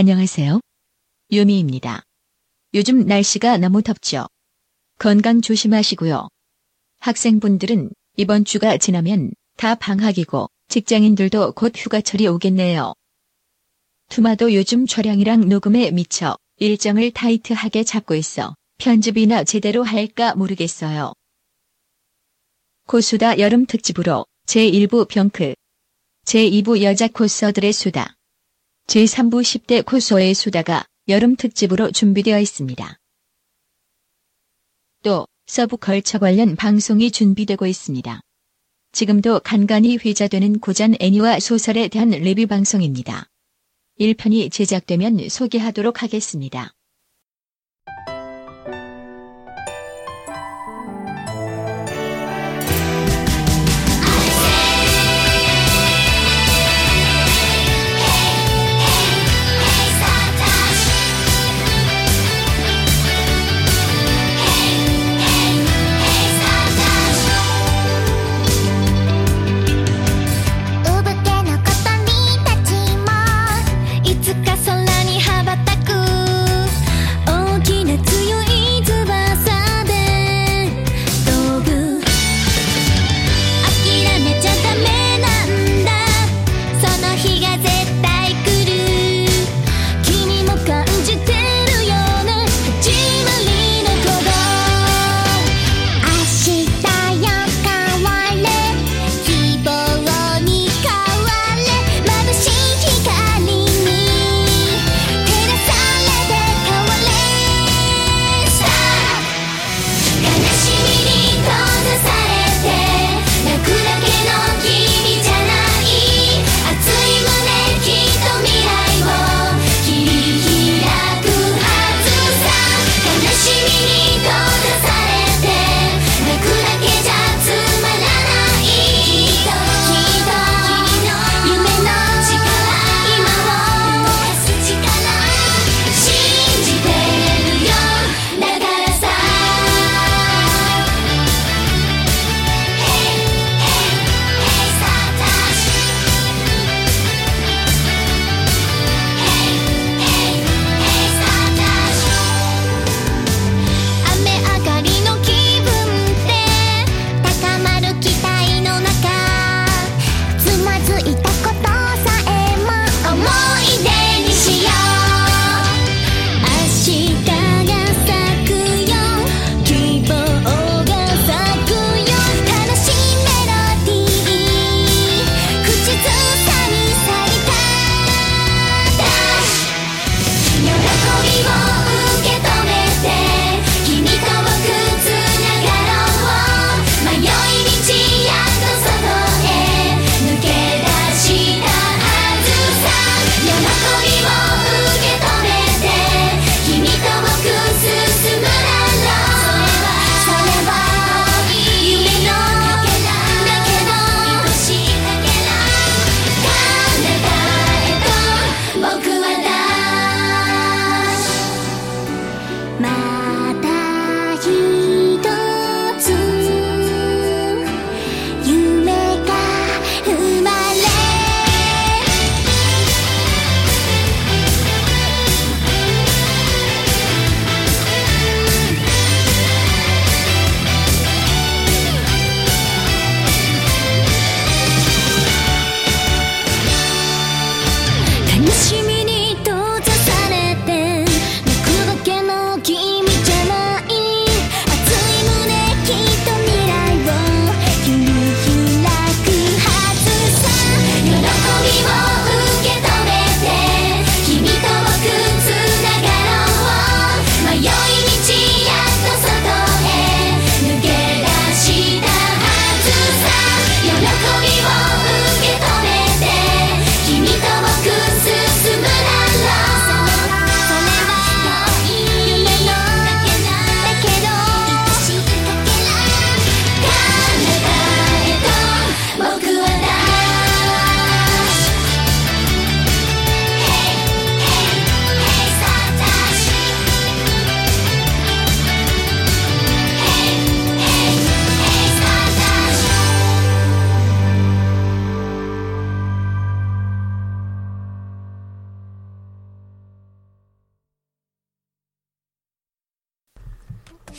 안녕하세요. 유미입니다. 요즘 날씨가 너무 덥죠. 건강 조심하시고요. 학생분들은 이번 주가 지나면 다 방학이고 직장인들도 곧 휴가철이 오겠네요. 투마도 요즘 촬영이랑 녹음에 미쳐 일정을 타이트하게 잡고 있어 편집이나 제대로 할까 모르겠어요. 고수다 여름 특집으로 제1부 병크, 제2부 여자 코스들의 수다, 제3부 10대 코스의 수다가 여름 특집으로 준비되어 있습니다. 또 서브컬처 관련 방송이 준비되고 있습니다. 지금도 간간히 회자되는 고전 애니와 소설에 대한 리뷰 방송입니다. 1편이 제작되면 소개하도록 하겠습니다.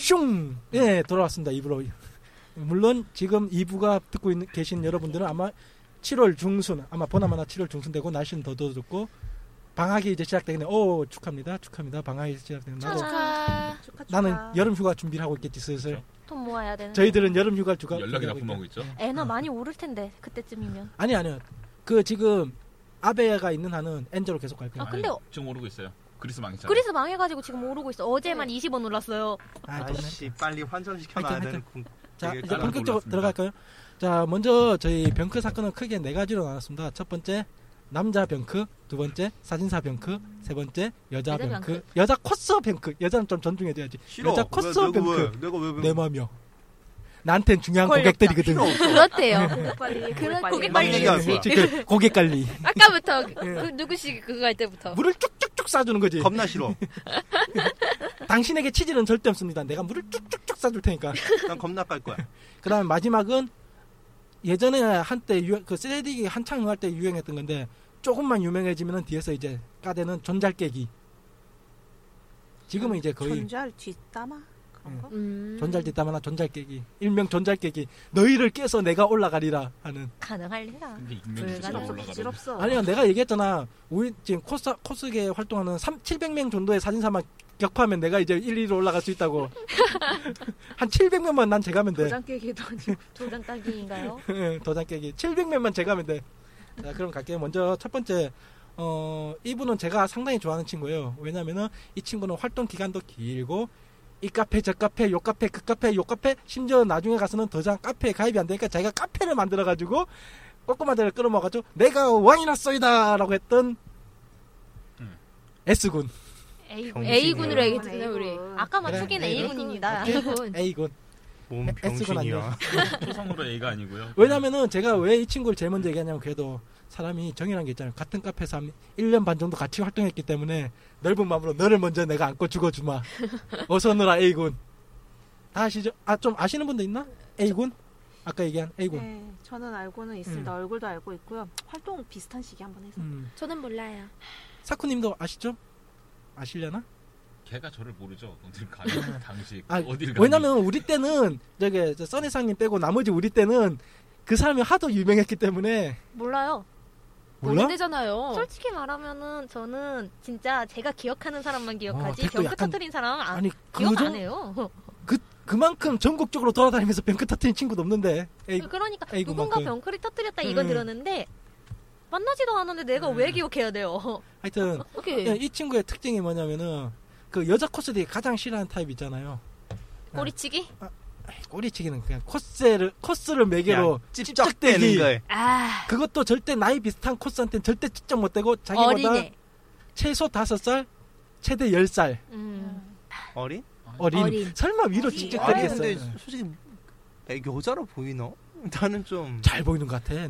슝! 예, 돌아왔습니다. 입으로. 물론 지금 2부가 듣고 있는, 계신 여러분들은 아마 7월 중순, 아마 보나마나 7월 중순 되고 날씨는 더 더웠고 방학이 이제 시작되겠네. 오, 축하합니다. 축하합니다. 방학이 시작되는 나도 축하. 나는 여름 휴가 준비를 하고 있겠지 슬슬. 돈 모아야 되는. 저희들은 여름 휴가 주가 연락이 있다. 있죠. 애너 많이 오를 텐데 그때쯤이면. 아니 아니요. 그 지금 아베가 있는 한은 엔저로 계속 갈 거예요. 아, 근데 아니, 지금 오르고 있어요. 그리스 망했잖아요. 그리스 망해가지고 지금 오르고 있어. 어제만 20원 올랐어요. 아, 또 아이씨 빨리 환전시켜놔야 하여튼, 되는 궁- 자, 되게 이제 본격적으로 올랐습니다. 들어갈까요? 자, 먼저 저희 병크 사건은 크게 네 가지로 나눴습니다. 첫 번째 남자 병크, 두 번째 사진사 병크, 세 번째 여자, 여자 병크, 병크. 여자 코스 병크. 여자는 좀 존중해줘야지. 싫어. 여자 왜, 코스 내가 병크. 왜, 내가 왜내 맘이요. 나한텐 중요한 걸렸다. 고객들이거든. 필요 없어. 그렇대요. 관리. 그런 고객 막. 지금 고객 관리. 아까부터 예. 그 누구씩 그거 할 때부터. 물을 쭉쭉 쭉 쏴주는 거지. 겁나 싫어. 당신에게 치질은 절대 없습니다. 내가 물을 쭉쭉쭉 쏴줄 테니까. 난 겁나 깔 거야. 그 다음에 마지막은 예전에 한때 유행, 그 쓰레기 한창 할 때 유행했던 건데 조금만 유명해지면은 뒤에서 이제 까대는 존잘깨기. 지금은 이제 거의 존잘 뒷담화 그런 거? 음. 존잘뒷담화나 존잘깨기. 일명 존잘깨기. 너희를 깨서 내가 올라가리라 하는. 가능할 리가. 근데 익명이 부질없어. 아니야 내가 얘기했잖아. 우리 지금 코스, 코스계 활동하는 3, 700명 정도의 사진사만 격파하면 내가 이제 1, 2로 올라갈 수 있다고. 한 700명만 난 제가면 돼. 도장 깨기도 아니고. 도장 따기인가요? 도장 깨기 700명만 제가면 돼. 자, 그럼 갈게요. 먼저 첫 번째 어 이분은 제가 상당히 좋아하는 친구예요. 왜냐면은 이 친구는 활동 기간도 길고 이 카페 저 카페 요 카페 그 카페 요 카페 심지어 나중에 가서는 더 이상 카페에 가입이 안 되니까 자기가 카페를 만들어 가지고 꼬꼬마들을 끌어모아가지고 내가 왕이났소이다라고 했던 음. S군 A군. 병신이에요. A군으로 얘기했잖아요, 우리. A군. 아까 그래, A군. A군입니다. A군. A군 몸 S군 병신이야. 초성으로 A가 아니고요. 왜냐면은 제가 왜 이 친구를 제일 먼저 얘기하냐면 그래도 사람이 정이란 게 있잖아요. 같은 카페에서 한 1년 반 정도 같이 활동했기 때문에 넓은 마음으로 너를 먼저 내가 안고 죽어주마. 어서 오너라 A군. 다 아시죠? 아 좀 아시는 분도 있나? A군? 아까 얘기한 A군. 네, 저는 알고는 있습니다. 얼굴도 알고 있고요. 활동 비슷한 시기 한번 해서. 음. 저는 몰라요. 사쿠님도 아시죠? 아시려나? 걔가 저를 모르죠. 어딜 가요? 당시 아, 어딜 가요? 왜냐면 우리 때는 저기 저 써니상님 빼고 나머지 우리 때는 그 사람이 하도 유명했기 때문에 몰라요. 몰라? 오래되잖아요. 솔직히 말하면은 저는 진짜 제가 기억하는 사람만 기억하지 댓글 병크 어, 약간- 터트린 사람은 안, 아니 그 기억 안 정, 해요. 그 그만큼 전국적으로 돌아다니면서 병크 터트린 친구도 없는데. 에이, 그러니까 에이구, 누군가 만큼. 병크를 터트렸다 이건 음. 들었는데 만나지도 않았는데 내가 음. 왜 기억해야 돼요? 하여튼 오케이. 예, 이 친구의 특징이 뭐냐면은 그 여자 코스들이 가장 싫어하는 타입 있잖아요. 꼬리치기? 아이, 꼬리치기는 그냥 코스를 코스를 매개로 찝쩍대는 찝쩍대기. 걸. 아 그것도 절대 나이 비슷한 코스한테는 절대 측정 못 되고 자기보다 어린애. 최소 다섯 살, 최대 열살 음. 어린? 어린. 어린. 설마 위로. 근데 솔직히 애 여자로 보이나? 나는 좀 잘 보이는 것 같아. 왜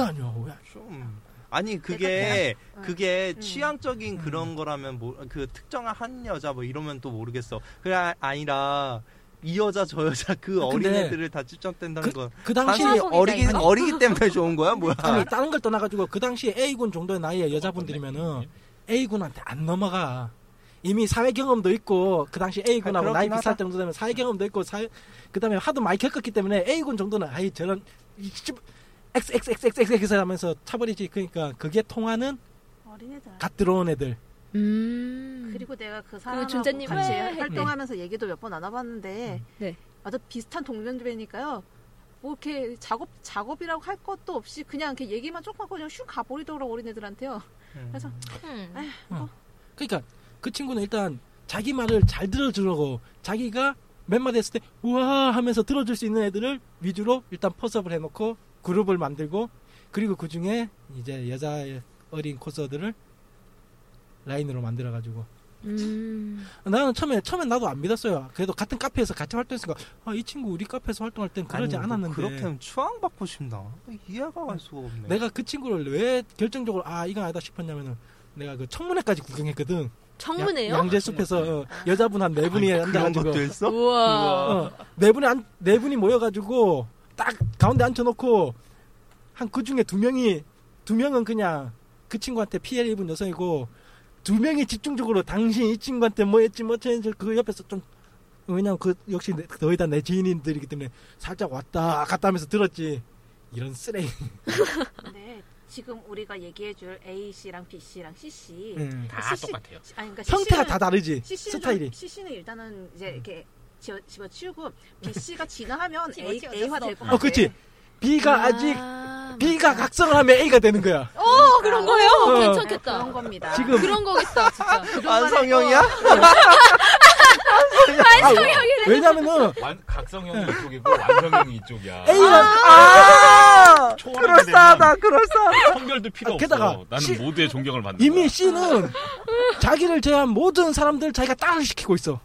아니야? 왜? 아니야? 좀 아니 그게 응. 그게 음. 취향적인 그런 거라면 뭐 그 특정한 한 여자 뭐 이러면 또 모르겠어. 그게 아- 아니라 이 여자 저 여자 그 아, 어린 근데 애들을 다 찝쩍댄다는 건그 당시 당연히 소속이다, 어리기 이거? 어리기 때문에 좋은 거야 뭐야? 아니 다른 걸 떠나가지고 그 당시 A군 정도의 나이의 여자분들이면은 A군한테 안 넘어가. 이미 사회 경험도 있고 그 당시 A군하고 아, 나이 하다. 정도 되면 사회 경험도 있고 사회 그다음에 하도 많이 겪었기 때문에 A군 정도는 아이 저런 XXXXX 하면서 차버리지 그러니까 그게 통하는 어린애들. 갓 들어온 애들 음. 그리고 내가 그 사람하고 존재님 같이 왜? 활동하면서 얘기도 몇 번 나눠봤는데 네. 아주 비슷한 동년배니까요. 뭐 이렇게 작업 작업이라고 할 것도 없이 그냥 이렇게 얘기만 조금 하고 그냥 슉 가버리더라고 어린애들한테요. 음. 그래서 음. 그러니까 그 친구는 일단 자기 말을 잘 들어주려고 자기가 몇 마디 했을 때 우와 하면서 들어줄 수 있는 애들을 위주로 일단 포섭을 해놓고 그룹을 만들고 그리고 그 중에 이제 여자 어린 코스들을 라인으로 만들어가지고 음. 나는 처음에 처음에 나도 안 믿었어요. 그래도 같은 카페에서 같이 활동했으니까 아, 이 친구 우리 카페에서 활동할 땐 그러지 아니, 뭐 않았는데 그렇게 하면 추앙 받고 싶나? 이해가 갈 수가 없네. 내가 그 친구를 왜 결정적으로 아 이건 아니다 싶었냐면은 내가 그 청문회까지 구경했거든. 청문회요? 양, 재숲에서 여자분 한 네 분이 그런 앉아가지고 것도 했어? 우와. 어, 네 분이 안, 네 분이 모여가지고 딱 가운데 앉혀놓고 한 그 중에 두 명이 두 명은 그냥 그 친구한테 피해를 입은 여성이고 두 명이 집중적으로 당신 이 친구한테 뭐 했지 뭐 했지 그 옆에서 좀 왜냐면 그 역시 내- 거의 다 내 지인들이기 때문에 살짝 왔다 갔다 하면서 들었지. 이런 쓰레기. 근데 지금 우리가 얘기해줄 A 씨랑 B 씨랑 C 씨. 음. 다 CC 똑같아요. 아니 그러니까 형태가 다 다르지. CC는 스타일이. CC는 일단은 이제 이렇게 집어, 집어치우고 B 씨가 진화하면 A. A화 될것 같아. 어, 그치. B가 아직 아, B가 각성을 하면 A가 되는 거야. 어, 그런 거예요? 어. 괜찮겠다. 그런 겁니다. 지금 그런 거겠다, 진짜. 안성형이야? 아, 왜냐면은 완, 각성형이 이쪽이고 완성형이 이쪽이야. A가 아! 초월하게 그럴싸하다, 그럴싸하다. 성별도 필요 아, 게다가 없어. 나는 시- 모두의 존경을 받는 이미 거야. C는 자기를 제한 모든 사람들 자기가 따를 시키고 있어.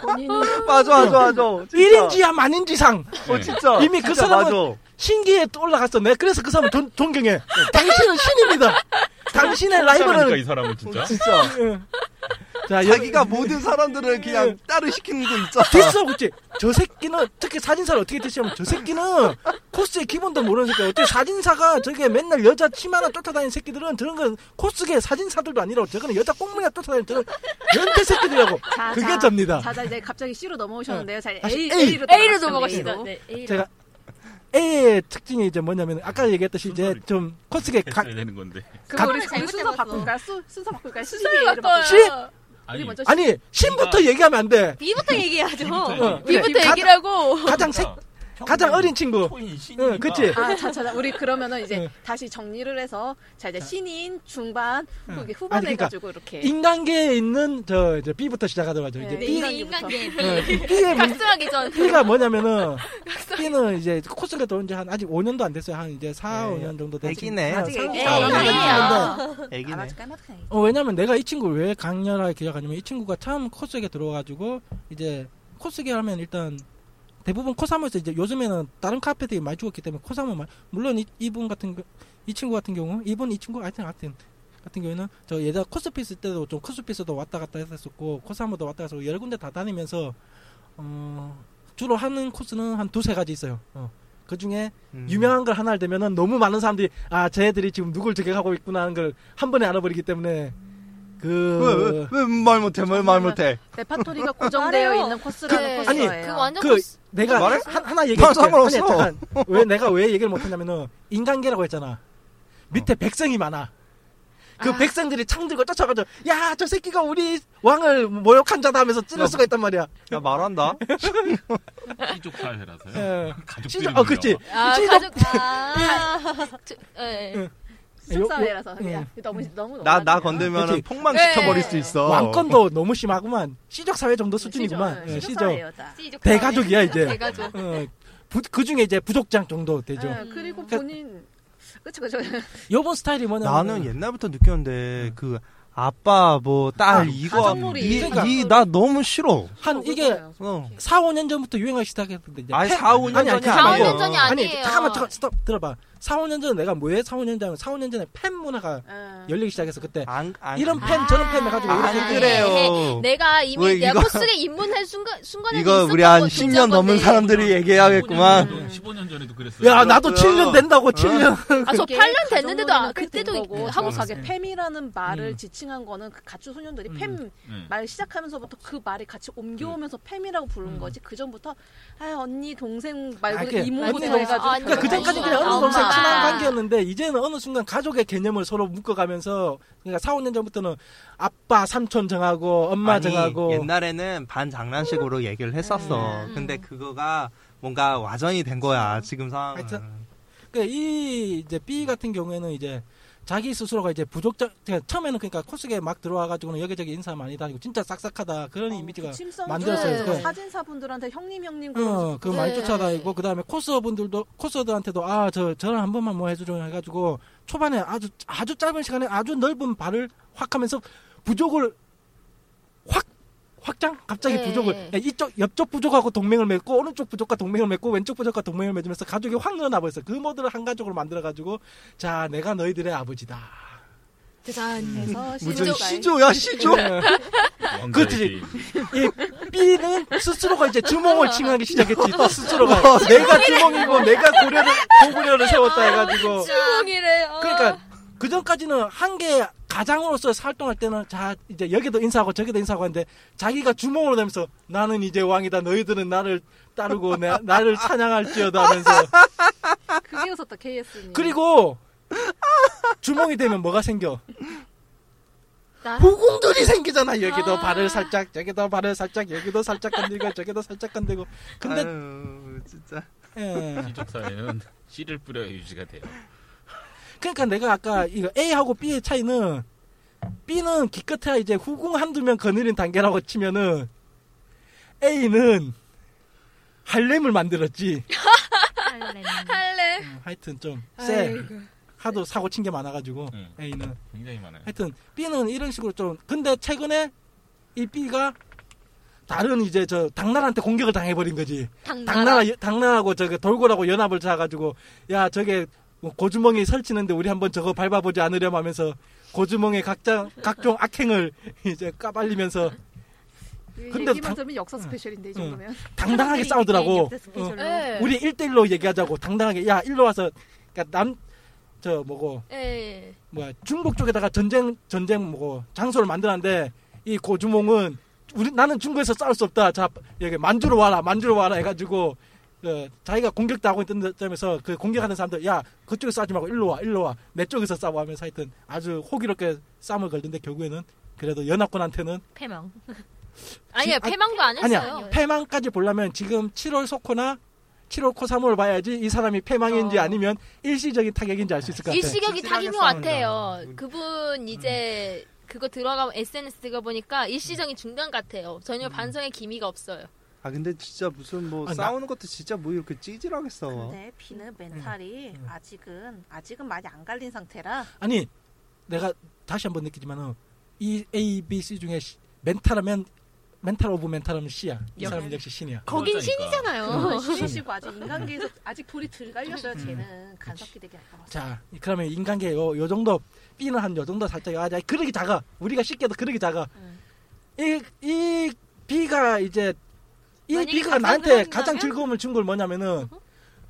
본인이 맞아, 맞아, 맞아. 진짜. 1인지야 만인지상. 어, 진짜. 이미 그 진짜 사람은 맞아. 신기에 또 올라갔어. 내가 그래서 그 사람 존, 존경해. 당신은 신입니다. 당신의 그러니까 라이벌은 이 사람은 진짜. 진짜. 응. 자, 자기가 모든 사람들을 그냥 따르 시키는 거 있잖아. 됐어, 그치? 저 새끼는, 특히 사진사를 어떻게 드시냐면, 저 새끼는 코스의 기본도 모르는 새끼야. 어떻게 사진사가 저게 맨날 여자 치마나 쫓아다니는 새끼들은 저런 건 코스계 사진사들도 아니라고. 저거는 여자 꽁무니가 쫓아다니는 저런 연태 새끼들이라고. 자, 그게 자, 접니다. 자, 자, 이제 갑자기 C로 넘어오셨는데요. 자, 다시 A, A. A로 A로. A로. 네, A로. 제가 A의 특징이 이제 뭐냐면, 아까 얘기했듯이 이제 좀 코스계 가, 했어야 되는 건데. 가- 우리, 순서. 바꿀까요? 수, 순서 바꿀까요? 순서를 바꿔요. C? 아니, 아니, 신부터 얘기하면 안 돼. B부터 얘기해야죠. B부터 어, B부터 하고. 가장 색, 가장 어린 친구. 응, 그치? 아, 자, 자, 자, 우리 그러면은 이제 응. 다시 정리를 해서 자 이제 신인, 중반, 응. 후, 후반 아니, 그러니까 해가지고 이렇게. 인간계에 있는 저, 저 B부터 시작하도록 하죠. 이제 네, B, 인간- 인간계 어, B의 문, 각성하기 전. B가 뭐냐면은 B는 이제 코스가 들어온 지한 아직 5년도 안 됐어요. 한 이제 4, 네. 5년 정도. 애기네. 아직 애기. 애기야. 됐는데 애기네. 아주 까맣게. 어, 왜냐면 내가 이 친구를 왜 강렬하게 기억하냐면 이 친구가 처음 코스에 들어와가지고 이제 코스계 하면 일단 대부분 코사무에서 이제 요즘에는 다른 카페들이 많이 죽었기 때문에 코사무 말 물론 이, 이분 같은 거- 이 친구 같은 경우 이분 이 친구 하여튼 하여튼 같은 경우에는 저 예전 코스피스 때도 좀 코스피스도 왔다 갔다 했었고 코사무도 왔다 갔다 여러 군데 다 다니면서 어 주로 하는 코스는 한 두세 가지 있어요. 어. 그 중에 음. 유명한 걸 하나를 되면은 너무 많은 사람들이 아 쟤들이 지금 누굴 저격하고 있구나 하는 걸 한 번에 알아버리기 때문에 그 왜, 왜, 왜 말 못해, 왜 말 못해. 레파토리가 고정되어. 있는 코스라는 네. 아니, 코스예요. 그 완전 그 코스. 내가 말해? 한, 하나 나 얘기해 상관없어. 아니 잠깐 왜 내가 왜 얘기를 못했냐면은 인간계라고 했잖아 밑에 백성이 많아 그 아. 백성들이 창 들고 쫓아가지고 야저 새끼가 우리 왕을 모욕한 자다 하면서 찌를 야, 수가 있단 말이야 야, 말한다. 시족 사회라서요. 예. 가족들이 시족- 어, 그치. 아, 시족- 가족. 아, 저- 예. 응. 쑥사회라서 요- 그냥 응. 너무 너무 나, 나. 건들면 그치. 폭망시켜 버릴 네. 수 있어. 왕권도 너무 심하구만 시족 사회 정도 수준이구만 시족, 예, 시족 시족 사회예요, 다. 대가족이야 이제 대가족. 어, 그 중에 이제 부족장 정도 되죠 예, 그리고 그러니까- 본인 그쵸 그쵸 요번 스타일이 뭐냐면 나는 옛날부터 느꼈는데, 그, 아빠, 뭐, 딸, 아, 이거, 가족놀이. 이, 그러니까. 이, 나 너무 싫어. 한 이게 어. 4, 5년 전부터 유행하기 시작했는데 이제 아니, 팬- 4, 5년 아니, 전이 그게 사, 오 아니고. 년 전이 아니 아니에요. 잠깐만 잠깐 스톱 들어봐 4, 5년 전에 내가 뭐해 4, 5년 전에 4, 5년 전에 팬 문화가 예. 열리기 시작해서 그때 안, 안, 이런 팬 저런 팬 해가지고 안 이렇게 그래요. 내가 이미 왜 내가 코스에 입문할 순간 순간에 이거 우리 한 10년 넘은 사람들이 얘기하겠구만. 15년, 15년 전에도 그랬어요. 야 나도 그렇구나. 7년 된다고 7년 아저 그게 8년 됐는데도 아, 꽤 그때도 된 거고 하고 있어요. 팸이라는 말을 음. 지칭한 거는 그 가출 소년들이 음. 팸 응. 말 시작하면서부터 그 말이 같이 옮겨오면서 팸이라고 부른 음. 거지 그 전부터 아 언니 동생 말고 아, 이모부터 언니, 해가지고 아니, 그러니까 그 전까지 그냥. 어느 동생. 친한 관계였는데 이제는 어느 순간 가족의 개념을 서로 묶어가면서 그러니까 4, 5년 전부터는 아빠 삼촌 정하고 엄마 아니, 정하고 옛날에는 반 장난식으로 얘기를 했었어. 음. 근데 그거가 뭔가 와전이 된 거야, 지금 상황은. 하여튼 그러니까 이 이제 B 같은 경우에는 이제 자기 스스로가 이제 부족자 그러니까 처음에는 그러니까 코스게 막 들어와가지고는 여기저기 인사 많이 다니고 진짜 싹싹하다 그런 이미지가 부침성 만들었어요. 네. 그- 사진사분들한테 형님 형님 어, 그러면서 그 많이 네. 쫓아다니고 그 다음에 코스어분들도 코스어들한테도 아 저 저랑 한 번만 뭐 해주죠 해가지고 초반에 아주 아주 짧은 시간에 아주 넓은 발을 확 하면서 부족을 확 확장 갑자기 네. 부족을 야, 이쪽 옆쪽 부족하고 동맹을 맺고 오른쪽 부족과 동맹을 맺고 왼쪽 부족과 동맹을 맺으면서 가족이 확 늘어나 버렸어 그 모드를 한 가족으로 만들어 가지고 자 내가 너희들의 아버지다 짜잔. 해서 무슨 시조가 시조야, 시조? 네. 게임. 이 B는 스스로가 이제 주몽을 칭하기 시작했지 또 스스로가 내가 주몽이고 내가 고려를 고구려를 세웠다 해가지고 주몽이래요. 그러니까 그 전까지는 한 개 가장으로서 활동할 때는 자 이제 여기도 인사하고 저기도 인사하고 하는데 자기가 주몽으로 되면서 나는 이제 왕이다 너희들은 나를 따르고 내, 나를 찬양할지어다 하면서 그게 웃었다 KS님. 그리고 주몽이 되면 뭐가 생겨 나 후궁들이 생기잖아 여기도 아. 발을 살짝 저기도 발을 살짝 여기도 살짝 건들고 저기도 살짝 건들고 근데 아유, 진짜 예. 사회는 씨를 뿌려야 유지가 돼요. 그러니까 내가 아까 이거 A하고 B의 차이는 B는 기껏해야 이제 후궁 한두 명 거느린 단계라고 치면은 A는 할렘을 만들었지. 할래. 음, 하여튼 좀 쎄. 하도 사고 친 게 많아가지고 응. A는 굉장히 많아요. 하여튼 B는 이런 식으로 좀 근데 최근에 이 B가 다른 이제 저 당나라한테 공격을 당해버린 거지. 당나라 당나라하고 저기 돌고라고 연합을 짜가지고 야 저게 뭐 고주멍이 설치는데 우리 한번 저거 밟아보지 않으렴 하면서 고주멍의 각자 각종 악행을 이제 까발리면서 근데 당- 들으면 역사 스페셜인데 이 정도면. 당당하게 싸우더라고. 스페셜로. 예. 우리 1대1로 얘기하자고 당당하게 야 일로 와서 그러니까 남 저 뭐고 예. 뭐야 중국 쪽에다가 전쟁 전쟁 뭐고 장소를 만들었는데 이 고주몽은 우리 나는 중국에서 싸울 수 없다. 자 여기 만주로 와라 만주로 와라 해가지고 그 자기가 공격도 하고 있던 점에서 그 공격하는 사람들 야 그쪽에 싸지 말고 일로 와 일로 와 내 쪽에서 싸워 하면서 하여튼 아주 호기롭게 싸움을 걸던데 결국에는 그래도 연합군한테는 패명. 아니요, 지- 패망도 안 했어요. 아니야 패망까지 보려면 지금 7월 소코나 7월 코사모를 봐야지 이 사람이 패망인지 어. 아니면 일시적인 타격인지 알 수 있을 것 같아. 일시격이 찌질하게 타긴 것. 같아요. 음. 그분 이제 그거 들어가 SNS 가 보니까 일시적인 중단 같아요. 전혀 반성의 기미가 없어요. 아 근데 진짜 무슨 뭐 아, 나- 싸우는 것도 진짜 뭐 이렇게 찌질하게 싸워 근데 비는 멘탈이 응. 아직은 아직은 많이 안 갈린 상태라 아니 내가 다시 한번 느끼지만은 이 A, B, C 중에 시- 멘탈하면 mental of mental하면 C야. 이 사람은 역시 신이야. 거긴 그러니까. 신이잖아요. 쉬시고 아직 인간계에서 아직 돌이 덜 갈렸어요. 쟤는 간섭기 되게 같아. 자, 그러면 인간계 요, 요 정도 B는 한 요 정도 살짝 아, 그러기 작아. 우리가 쉽게도 그러기 작아. 응. 이, 이 B가 이제 이 가상을 나한테? 가장 즐거움을 준 걸 뭐냐면은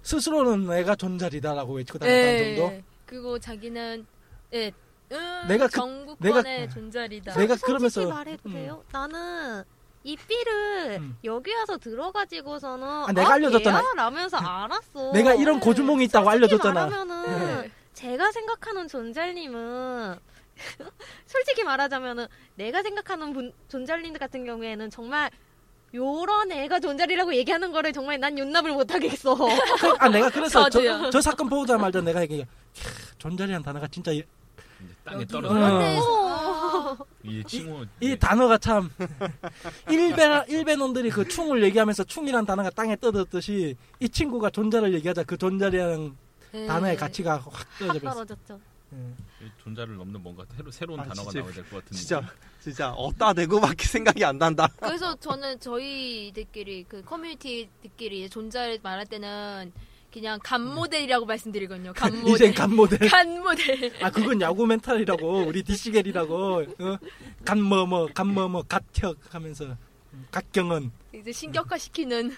스스로는 내가 존잘이다라고 외치고 다녔다는 예. 정도. 그리고 자기는 예. 음, 내가 그- 내가- 존잘이다. 내가 그러면서 말해도 음. 돼요? 나는 이 삐를 음. 여기 와서 들어가지고서는 아, 내가 알려줬잖아. 걔야? 라면서 알았어. 내가 이런 고주몽이 있다고 솔직히 알려줬잖아. 말하면은 제가 생각하는 존잘님은 솔직히 말하자면은 내가 생각하는 분, 존잘님 같은 경우에는 정말 요런 애가 존잘이라고 얘기하는 거를 정말 난 용납을 못 하겠어. 아 내가 그래서. 저, 저 사건 보자마자 내가 얘기해. 존잘이라는 단어가 진짜 이, 땅에 어. 떨어져. 이제 칭호. 이 단어가 참 일베 일베놈들이 그 충을 얘기하면서 충이라는 단어가 땅에 떨어졌듯이 이 친구가 존잘을 얘기하자 그 존잘이라는 예. 단어의 가치가 확확 떨어져 버렸어. 존자를 넘는 뭔가 새로, 새로운 아, 단어가 진짜. 나와야 될 것 같은. 진짜 진짜 어따 대고밖에 생각이 안 난다 그래서 저는 저희들끼리 그 커뮤니티들끼리 존잘 말할 때는 그냥 간 모델이라고 말씀드리거든요. 간 모델. 이젠 간 모델. 간 모델. 아 그건 야구 멘탈이라고 우리 디시겔이라고 어? 간뭐뭐 간뭐뭐 갓혁 하면서 음, 갓경은 이제 신격화 시키는.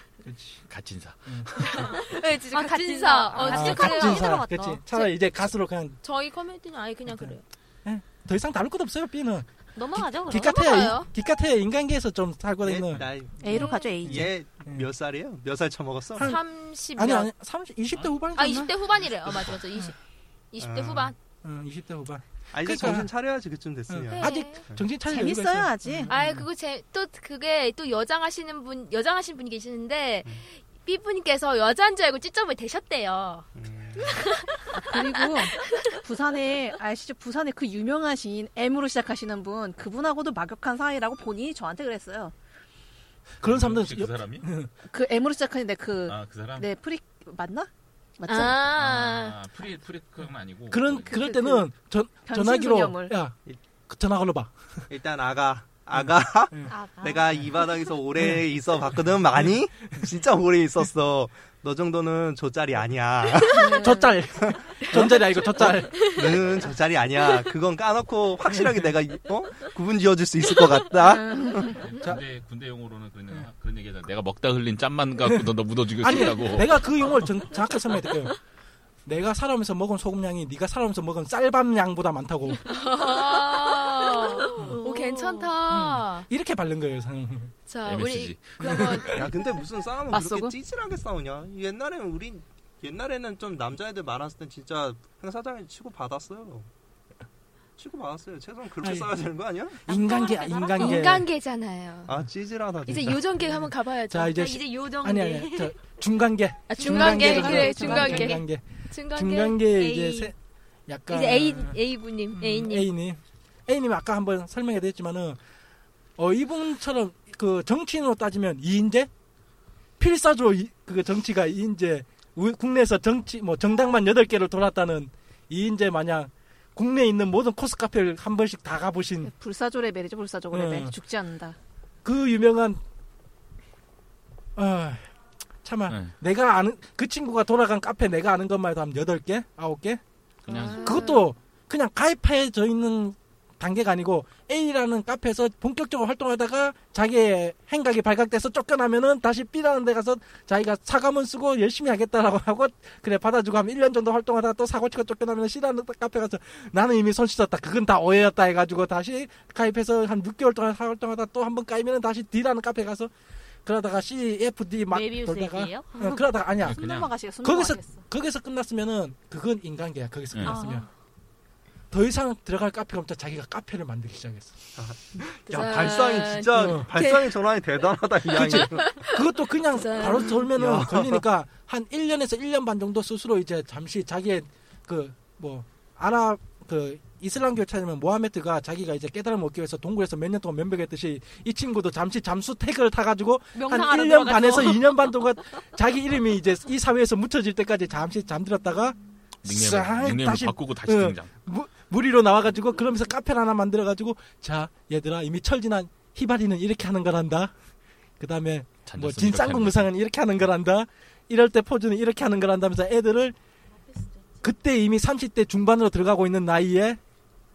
가친사. 네, 진짜 아, 가진사. 어. 진짜 아, 그래요. 가진사. 진사 들어갔다. 그렇지 차라리 이제 가수로 그냥 저희 커뮤니티는 아예 그냥 그래요. 더 이상 다룰 것 없어요 B는 넘어가죠. 그럼. 기껏해야 넘어가요. 기껏해야 인간계에서 좀 살고 있는 A로 가죠 A. 얘몇 살이에요? 몇 살 처먹었어? 한- 30. 아니 몇- 아니 30 20대 후반이지 아, 20대 후반이래요. 어, 맞아, 맞아. 20. 20대 아. 후반. 응, 20대 후반 아 이제 그러니까- 정신 차려야지 그쯤 됐으면 네. 아직 정신 여유가 재밌어요. 아직. 응. 아, 그거 제, 또 그게 또 여장하시는 분, 여장하신 분이 계시는데, 음. B분께서 여자인 줄 알고 찝쩍을 대셨대요. 음. 그리고 부산에 아시죠? 부산에 그 유명하신 M으로 시작하시는 분 그분하고도 막역한 사이라고 본인이 저한테 그랬어요. 그런 사람들은 혹시 그 사람이? 그 M으로 시작하는데 그 아, 그 사람? 네 프리 맞나? 맞죠? 아, 아, 프리, 프리크는 아니고. 그런 그- 그럴 그- 때는 전 전화기로. 야그 전화 걸어봐. 일단 아가 아가. 내가 이 바닥에서 오래 있어 봤거든 많이 진짜 오래 있었어 너 정도는 저짜리 아니야 저짤 전자리 아니고 저짤. 너는 저짜리 아니야 그건 까놓고 확실하게 내가 이- 어 구분 지어줄 수 있을 것 같다 군대, 군대 용어로는 그런, 그런 얘기하잖아. 내가 먹다 흘린 짬만 갖고 너, 너 묻어 죽일 수 아니 있다고. 내가 그 용어를 정, 정확하게 설명해드릴게요. 내가 살아오면서 먹은 소금량이 네가 살아오면서 먹은 쌀밥 양보다 많다고. 괜찮다. 이렇게 바른 거예요. 상. 자 MSG. 우리 그러면 야 근데 무슨 싸움은 맞서고? 그렇게 찌질하게 싸우냐? 옛날에는 우리 옛날에는 좀 남자애들 많았을 땐 진짜 행사장에 치고 받았어요. 치고 받았어요. 최소한 그렇게 아니. 싸워야 되는 거 아니야? 인간계, 인간계. 인간계잖아요. 아 찌질하다. 이제 진짜. 요정계 한번 가봐야죠. 자, 이제, 이제 요정계. 아니, 아니, 저, 중간계. 아, 중간계 그래. 중간계 중간계. 중간계 중간계 A. 이제 세, 약간. 이제 A A 분님 A님 A님. A님 아까 한번 설명해 드렸지만은, 어, 이분처럼 그 정치인으로 따지면 이인재? 불사조 이, 그 정치가 이인재, 우- 국내에서 정치, 뭐 정당만 8개를 돌았다는 이인재 마냥 국내에 있는 모든 코스 카페를 한 번씩 다 가보신 불사조 레벨이죠, 불사조 레벨. 응. 죽지 않는다. 그 유명한, 아, 참아. 네. 내가 아는, 그 친구가 돌아간 카페 내가 아는 것만 해도 한 8개? 9개? 그냥 그것도 그냥 가입해져 있는 단계가 아니고 A라는 카페에서 본격적으로 활동하다가 자기의 행각이 발각돼서 쫓겨나면은 다시 B라는 데 가서 자기가 사과문 쓰고 열심히 하겠다라고 하고 그래 받아주고 하면 1년 정도 활동하다가 또 사고 치고 쫓겨나면 C라는 카페 가서 나는 이미 손 씻었다 그건 다 오해였다 해가지고 다시 가입해서 한 6개월 동안 활동하다 또 한 번 까이면은 다시 D라는 카페 가서 그러다가 C, F, D 막 돌다가? 어, 그러다가 아니야 숨 거기서. 거기서 끝났으면은 그건 인간계야 거기서 네. 끝났으면 더 이상 들어갈 카페가 없자 자기가 카페를 만들기 시작했어 야 짠. 발상이 진짜 어. 발상의 전환이 대단하다 이 양이. 그것도 그냥 진짜. 바로 돌면은 야. 걸리니까 한 1년에서 1년 반 정도 스스로 이제 잠시 자기의 그 뭐 아랍 그 이슬람교 찾으면 모하메드가 자기가 이제 깨달음을 얻기 위해서 동굴에서 몇 년 동안 면벽했듯이 이 친구도 잠시 잠수 태그를 타가지고 한 명상하러 1년 들어갔어. 반에서 2년 반 동안 자기 이름이 이제 이 사회에서 묻혀질 때까지 잠시 잠들었다가 싹 닉네임을, 닉네임을 다시 바꾸고 다시 응. 등장. 무, 무리로 나와가지고 그러면서 카페를 하나 만들어가지고 자 얘들아 이미 철진한 히바리는 이렇게 하는 거란다 그 다음에 뭐 하는 진쌍국 무상은 이렇게 하는 거란다 이럴 때 포즈는 이렇게 하는 거란다면서 애들을 그때 이미 30대 중반으로 들어가고 있는 나이에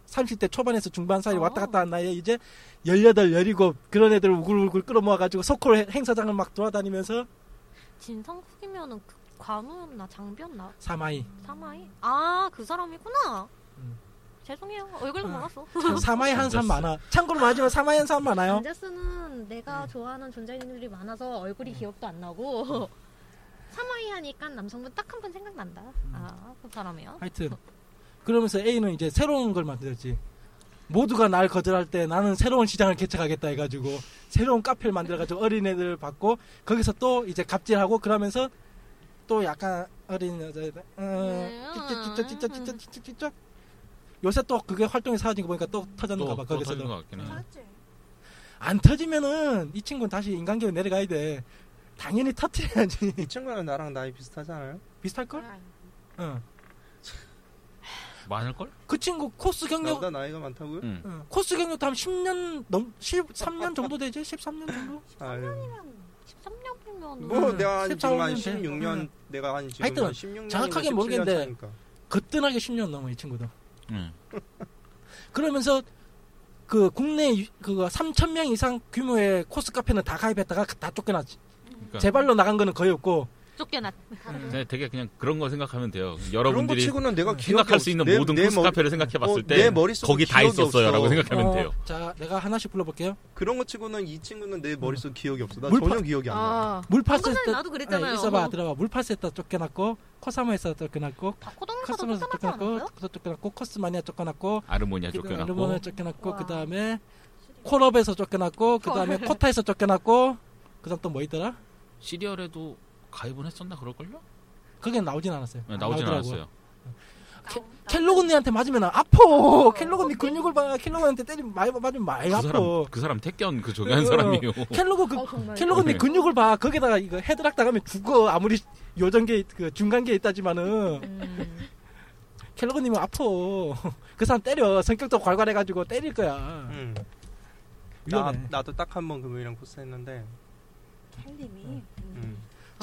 30대 초반에서 중반 사이 왔다 갔다 한 나이에 이제 18, 17 그런 애들을 우글우글 끌어모아가지고 소콜 행사장을 막 돌아다니면서 진성국이면은 그 관우였나 장비였나 사마이 사마이? 아 그 사람이구나. 음. 죄송해요 얼굴도 아. 몰랐어. 사마이 한 사람 많아 참고로 말하지만 사마이 한 사람 많아요 안제스는 내가 좋아하는 존재인들이 많아서 얼굴이 기억도 안 나고 사마이 하니까 남성분 딱 한 번 생각난다. 아그 사람이야. 하여튼 그러면서 A는 이제 새로운 걸 만들었지. 모두가 날 거절할 때 나는 새로운 시장을 개척하겠다 해가지고 새로운 카페를 만들어가지고 어린애들 받고 거기서 또 이제 갑질하고 그러면서 또 약간 어린 여자애들 어, 찌쩌 찌쩌 요새 또 그게 활동이 사라진 거 보니까 또 터졌는가 봐 거기서도 것 같긴 해. 안 터지면은 이 친구는 다시 인간계로 내려가야 돼 당연히 터트려야지 이 친구는 나랑 나이 비슷하지 않아요? 비슷할걸? 응. 많을걸? 그 친구 코스 경력 나보다 나이가 많다고요? 응. 응. 코스 경력도 한 10년 넘 13년 정도 되지? 13년 정도? 아유. 13년이면 뭐 음, 내가 한 14 지금 한년 돼. 16년 응. 내가 한 지금 하여튼 한 16년 정확하게 모르겠는데 차니까. 거뜬하게 10년 넘어 이 친구도. 응. 그러면서 그 국내 유- 그거 3천 명 이상 규모의 코스 카페는 다 가입했다가 다 쫓겨났지. 그러니까 제발로 나간 거는 거의 없고. 쫓겨났. 네, 되게 그냥 그런 거 생각하면 돼요. 여러분들이 치고는 내가 생각할 수 없- 있는 내- 모든 내 코스 머리- 카페를 생각해봤을 어, 때 거기 다 있었어요라고 없어. 생각하면 어, 돼요. 자, 내가 하나씩 불러볼게요. 그런 거 치고는 이 친구는 내 머릿속 기억이 없어. 나 물파- 전혀 기억이 안 나. 아 전에 나도 그랬잖아요. 있어봐 들어봐. 물파스에서 쫓겨났고 코사모에서 쫓겨났고 커스머에서 쫓겨나지 쫓겨났고? 또 쫓겨났고 코스마니아 쫓겨났고 아르모니아 쫓겨났고 르몬에 쫓겨났고 와. 그 다음에 콜업에서 쫓겨났고 그 다음에 코타에서 쫓겨났고 그다음 또 뭐 있더라? 시리얼에도 가입은 했었나 그럴걸요? 그게 나오진 않았어요. 네, 나오진 나오더라고. 않았어요. 켈로그니한테 맞으면 아파. 켈로그니 근육을 봐. 켈로그한테 때리면 많이 맞으면 많이 그 아파. 사람 그 사람 택견 그 저기 한 어, 사람이요. 켈로그 그 어, 정말. 켈로그니 네. 근육을 봐. 거기다가 이거 헤드락 당하면 죽어. 아무리 요정계 그 중간계에 있다지만은 음. 켈로그님은 아파. 그 사람 때려. 성격도 괄괄해 가지고 때릴 거야. 응. 나, 위험해. 나도 딱 한 번 금요일이랑 코스 했는데. kel님이 응.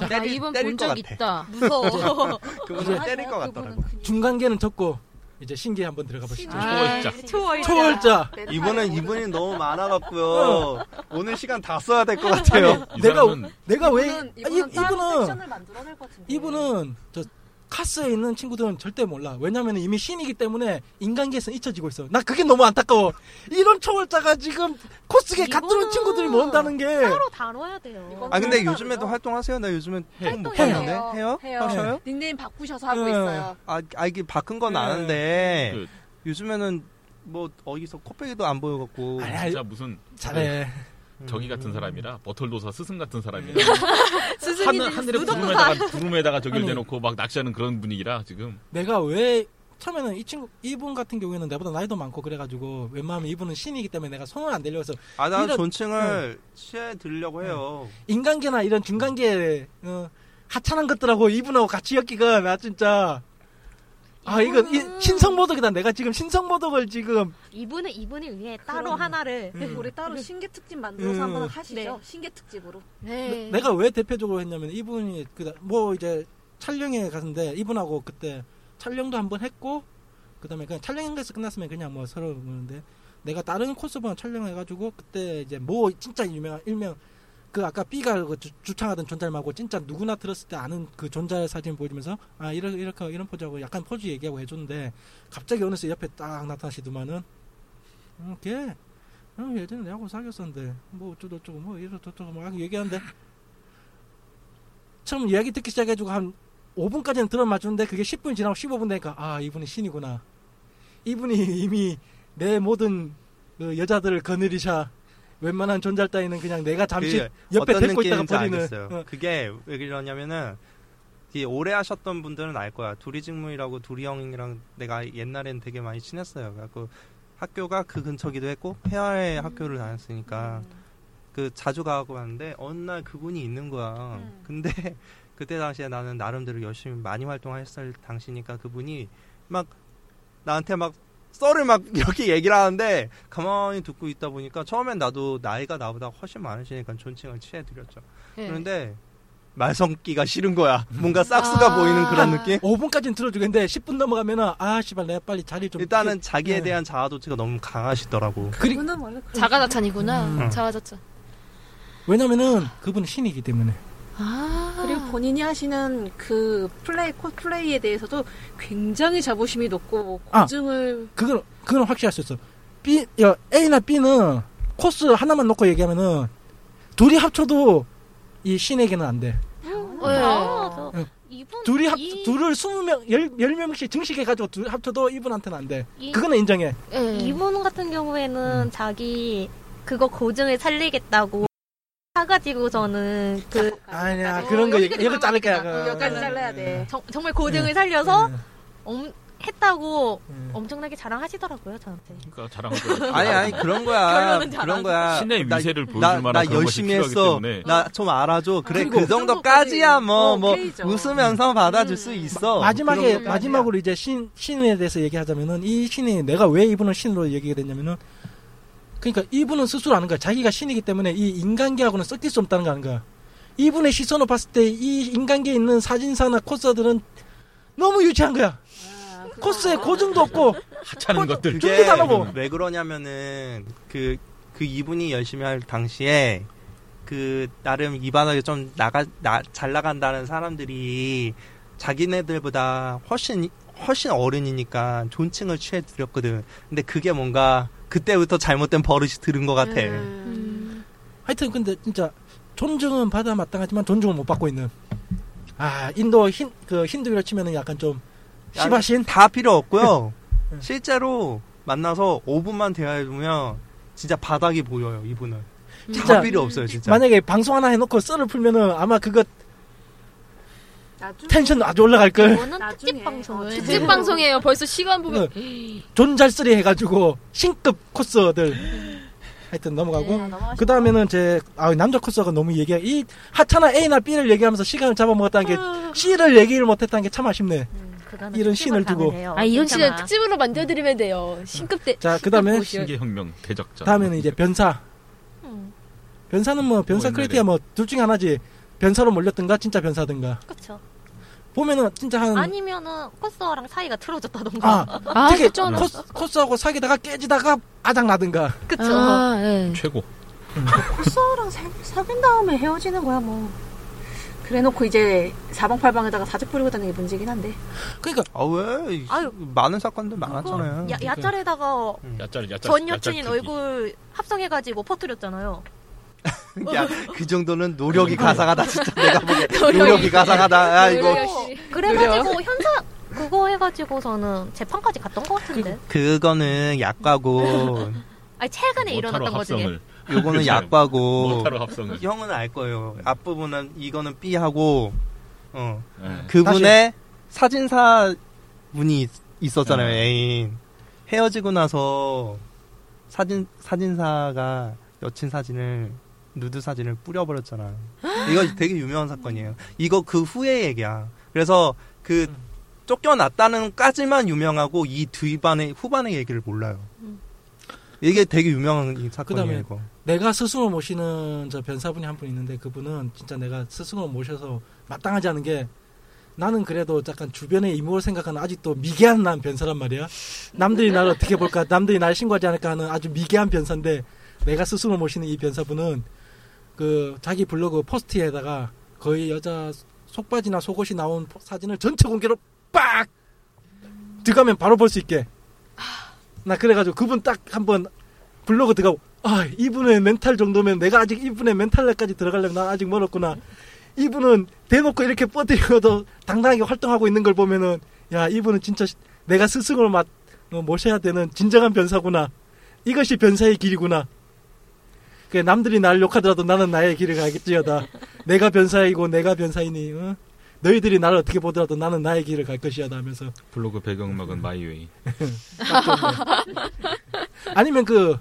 아, 나 때릴 본적것 같아. 있다. 무서워. 그분은 때릴 것 같더라고. 중간계는 적고 이제 신기에 한번 들어가 보시죠. 아, 초월자. 초월자. 초월자. 이분은 이분이 너무 많아갖고요. 오늘 시간 다 써야 될 것 같아요. 이 내가 사람은 내가 왜 이분은 아, 이, 이분은 이분은. 이분은 저 카스에 있는 친구들은 절대 몰라. 왜냐면 이미 신이기 때문에 인간계에서 잊혀지고 있어. 나 그게 너무 안타까워. 이런 초월자가 지금 코스게 갓들은 친구들이 모은다는 게. 따로 다뤄야 돼요. 아 근데 요즘에도? 활동하세요? 나 요즘에 조금 못 활동해요. 봤는데 해요? 해요. 하셔요? 닉네임 바꾸셔서 하고 네. 있어요. 아, 아 이게 바꾼 건 네. 아는데 그- 요즘에는 뭐 어디서 코빼기도 안 보여갖고 아니, 진짜 무슨 잘해. 저기 같은 음. 사람이라 버털도사 스승 같은 사람이라 스승이 하늘 하늘에. 구름에다가 구름에다가 아니. 대놓고 막 낚시하는 그런 분위기라 지금 내가 왜 처음에는 이 친구 이분 같은 경우에는 내보다 나이도 많고 그래가지고 웬만하면 이분은 신이기 때문에 내가 손을 안 대려서 아, 나 이런- 존칭을 취해 드리려고 해요. 인간계나 이런 중간계 어, 하찮은 것들하고 이분하고 같이 엮기가 나 진짜 아 이건 이, 이분은- 신성모독이다 내가 지금 신성모독을 지금 이분은 이분을 위해 따로 그럼요. 하나를 음. 우리 따로 신계 특집 만들어서 음. 한번 하시죠. 네. 신계 특집으로. 네. 내 가 왜 대표적으로 했냐면 이분이 그뭐 이제 촬영에 갔는데 이분하고 그때 촬영도 한번 했고 그다음에 그냥 촬영에서 끝났으면 그냥 뭐 서로 그러는데 내가 다른 코스번 촬영해가지고 그때 이제 뭐 진짜 유명한 일명 그 아까 B가 그 주, 주창하던 존잘 말고 진짜 누구나 들었을 때 아는 그 존잘 사진 보여주면서 아 이렇게 이렇게 이런 포즈하고 약간 포즈 얘기하고 해줬는데 갑자기 어느 새 옆에 딱 나타나시더만은 음, 걔 어, 예전에 내하고 사귀었었는데 뭐 어쩌고 저쩌고 뭐 이러저쩌고 막 얘기하는데 처음 이야기 듣기 시작해가지고 한 5분까지는 들어맞추는데 그게 10분 지나고 15분 되니까 아 이분이 신이구나. 이분이 이미 내 모든 그 여자들을 거느리샤 웬만한 존잘 따위는 그냥 내가 잠시 그게 옆에 데리고 있다가 버리는 알겠어요. 어, 그게 왜 그러냐면은 이 오래 하셨던 분들은 알 거야. 두리 직무이라고 두리 형이랑 내가 옛날엔 되게 많이 친했어요. 그래갖고 학교가 그 근처기도 했고 폐하의 학교를 다녔으니까 그 자주 가고 왔는데 어느 날 그분이 있는 거야. 음. 근데 그때 당시에 나는 나름대로 열심히 많이 활동했을 당시니까 그분이 막 나한테 막 썰을 막 이렇게 얘기를 하는데 가만히 듣고 있다 보니까 처음엔 나도 나이가 나보다 훨씬 많으시니까 존칭을 취해드렸죠. 네. 그런데 말 성기가 싫은 거야. 뭔가 싹수가 아. 보이는 그런 느낌? 5분까지는 들어주겠는데 10분 넘어가면은 아 씨발 내가 빨리 자리 좀 일단은 자기에 네. 대한 자아도취가 너무 강하시더라고. 그리, 그분은 원래 그런 자가자찬이구나. 음. 자가자찬. 왜냐면은 그분은 신이기 때문에 아. 그리고 본인이 하시는 그 플레이 코플레이에 대해서도 굉장히 자부심이 높고 뭐 아. 고증을 그건 그건 확실할 수 있어. B 야 A나 B는 코스 하나만 놓고 얘기하면은 둘이 합쳐도 이 신에게는 안 돼. 음, 네. 아. 이분 둘이 합 이, 둘을 20명 10, 10명씩 증식해 가지고 둘 합쳐도 이분한테는 안 돼. 이, 그거는 인정해. 예. 이분 같은 경우에는 음. 자기 그거 고증을 살리겠다고 사가지고 저는 그 아니야 어, 그런 거 이거 자를 거야. 여기까지 잘라야 돼. 정, 정말 고증을 살려서 음, 엄, 했다고 음. 엄청나게 자랑하시더라고요 저한테. 그러니까 자랑하고 아니 아니 그런 거야. 그런 거야. 신의 나- 위세를 보여줄 나, 만한 나 그런 것이 열심히 필요하기 했어. 때문에 나좀 알아줘. 그래 그리고 그 정도까지야 뭐 어, 뭐. 웃으면서 받아줄 수 있어. 마지막에. 마지막으로 이제 신 신에 대해서 얘기하자면은 이 신이 내가 왜 이분을 신으로 얘기가 됐냐면은 그러니까 이분은 스스로 아는 거야. 자기가 신이기 때문에 이 인간계하고는 섞일 수 없다는 거 아는 거야. 이분의 시선을 봤을 때 이 인간계에 있는 사진사나 코스들은 너무 유치한 거야. 아, 코스에 고증도 없고 하찮은 것들 준비도 안 하고. 왜 그러냐면은 그, 그 이분이 열심히 할 당시에 그 나름 이 바닥에 좀 나가 나, 잘 나간다는 사람들이 자기네들보다 훨씬 훨씬 어른이니까 존칭을 취해 드렸거든. 근데 그게 뭔가 그때부터 잘못된 버릇이 들은 것 같아. 음. 하여튼 근데 진짜 존중은 받아 마땅하지만 존중을 못 받고 있는 아 인도 힌그 힌두교로 치면은 약간 좀 야, 시바신 다 필요 없고요. 응. 실제로 만나서 5분만 대화해 보면 진짜 바닥이 보여요 이분은. 진짜 다 필요 없어요 진짜. 만약에 방송 하나 해놓고 썰을 풀면은 아마 그거 텐션 아주 올라갈 걸 이거는. 특집 방송을 어, 특집 방송이에요. 벌써 시간 보면 존잘쓰리 해가지고 신급 코스들 하여튼 넘어가고 네. 그 다음에는 제 아, 남자 코스가 너무 얘기해 이 하찮아 A나 B를 얘기하면서 시간을 잡아먹었다는 게 C를 얘기를 못했다는 게 참 아쉽네. 음, 이런 신을 두고. 돼요. 아 이런 C는 괜찮아. 특집으로 만들어드리면 돼요. 신급 때. 자그 다음에 신계혁명 대적자 다음에는 이제 변사. 음, 변사는 뭐 변사 뭐 크리티야 뭐 둘 중에 하나지. 변사로 몰렸든가 진짜 변사든가. 그쵸. 보면은 진짜 한 아니면은 코스랑 사이가 틀어졌다던가. 아, 아 되게 진짜. 코스, 코스하고 사귀다가 깨지다가 아장나든가. 그쵸. 아, 예. 최고 코스랑 사, 사귄 다음에 헤어지는 거야 뭐. 그래놓고 이제 사방팔방에다가 사직 뿌리고 다니는 게 문제긴 한데. 그러니까 아 왜? 아유. 많은 사건들 많았잖아요. 야, 야짤에다가 야짤 야짤 전 야짤 여친인 크기. 얼굴 합성해가지고 퍼뜨렸잖아요. 야, 그 정도는 노력이 가상하다 진짜 내가 보기에 노력이 가상하다. 야 이거 그래가지고 현사 그거 해가지고서는 재판까지 갔던 것 같은데. 그거는 약과고 아니 최근에 일어났던 모타로 거 중에. 합성을 요거는. 약과고 형은 알 거예요. 앞부분은 이거는 B하고 어 네. 그분의 사진사 분이 있- 있었잖아요 네. 애인 헤어지고 나서 사진 사진사가 여친 사진을 누드 사진을 뿌려버렸잖아. 이거 되게 유명한 사건이에요. 이거 그 후의 얘기야. 그래서 그 음. 쫓겨났다는까지만 유명하고 이 뒤반의 후반의 얘기를 몰라요. 음. 이게 되게 유명한 이 사건이에요. 이거. 내가 스승으로 모시는 저 변사분이 한 분 있는데 그분은 진짜 내가 스승으로 모셔서 마땅하지 않은 게 나는 그래도 약간 주변의 이목을 생각하는 아직도 미개한 난 변사란 말이야. 남들이 나를 어떻게 볼까, 남들이 나를 신고하지 않을까 하는 아주 미개한 변사인데 내가 스승으로 모시는 이 변사분은 그 자기 블로그 포스트에다가 거의 여자 속바지나 속옷이 나온 포- 사진을 전체 공개로 빡 들어가면 바로 볼 수 있게. 나 그래가지고 그분 딱 한번 블로그 들어가고 아 이분의 멘탈 정도면 내가 아직 이분의 멘탈까지 들어가려면 난 아직 멀었구나. 이분은 대놓고 이렇게 뻗들이고도 당당하게 활동하고 있는 걸 보면은 야 이분은 진짜 시- 내가 스승으로 마, 어, 모셔야 되는 진정한 변사구나. 이것이 변사의 길이구나. 그 남들이 날 욕하더라도 나는 나의 길을 가겠지여다. 내가 변사이고 내가 변사이니 어? 너희들이 나를 어떻게 보더라도 나는 나의 길을 갈 것이야다 하면서 블로그 배경음악은 마이웨이. 아니면 그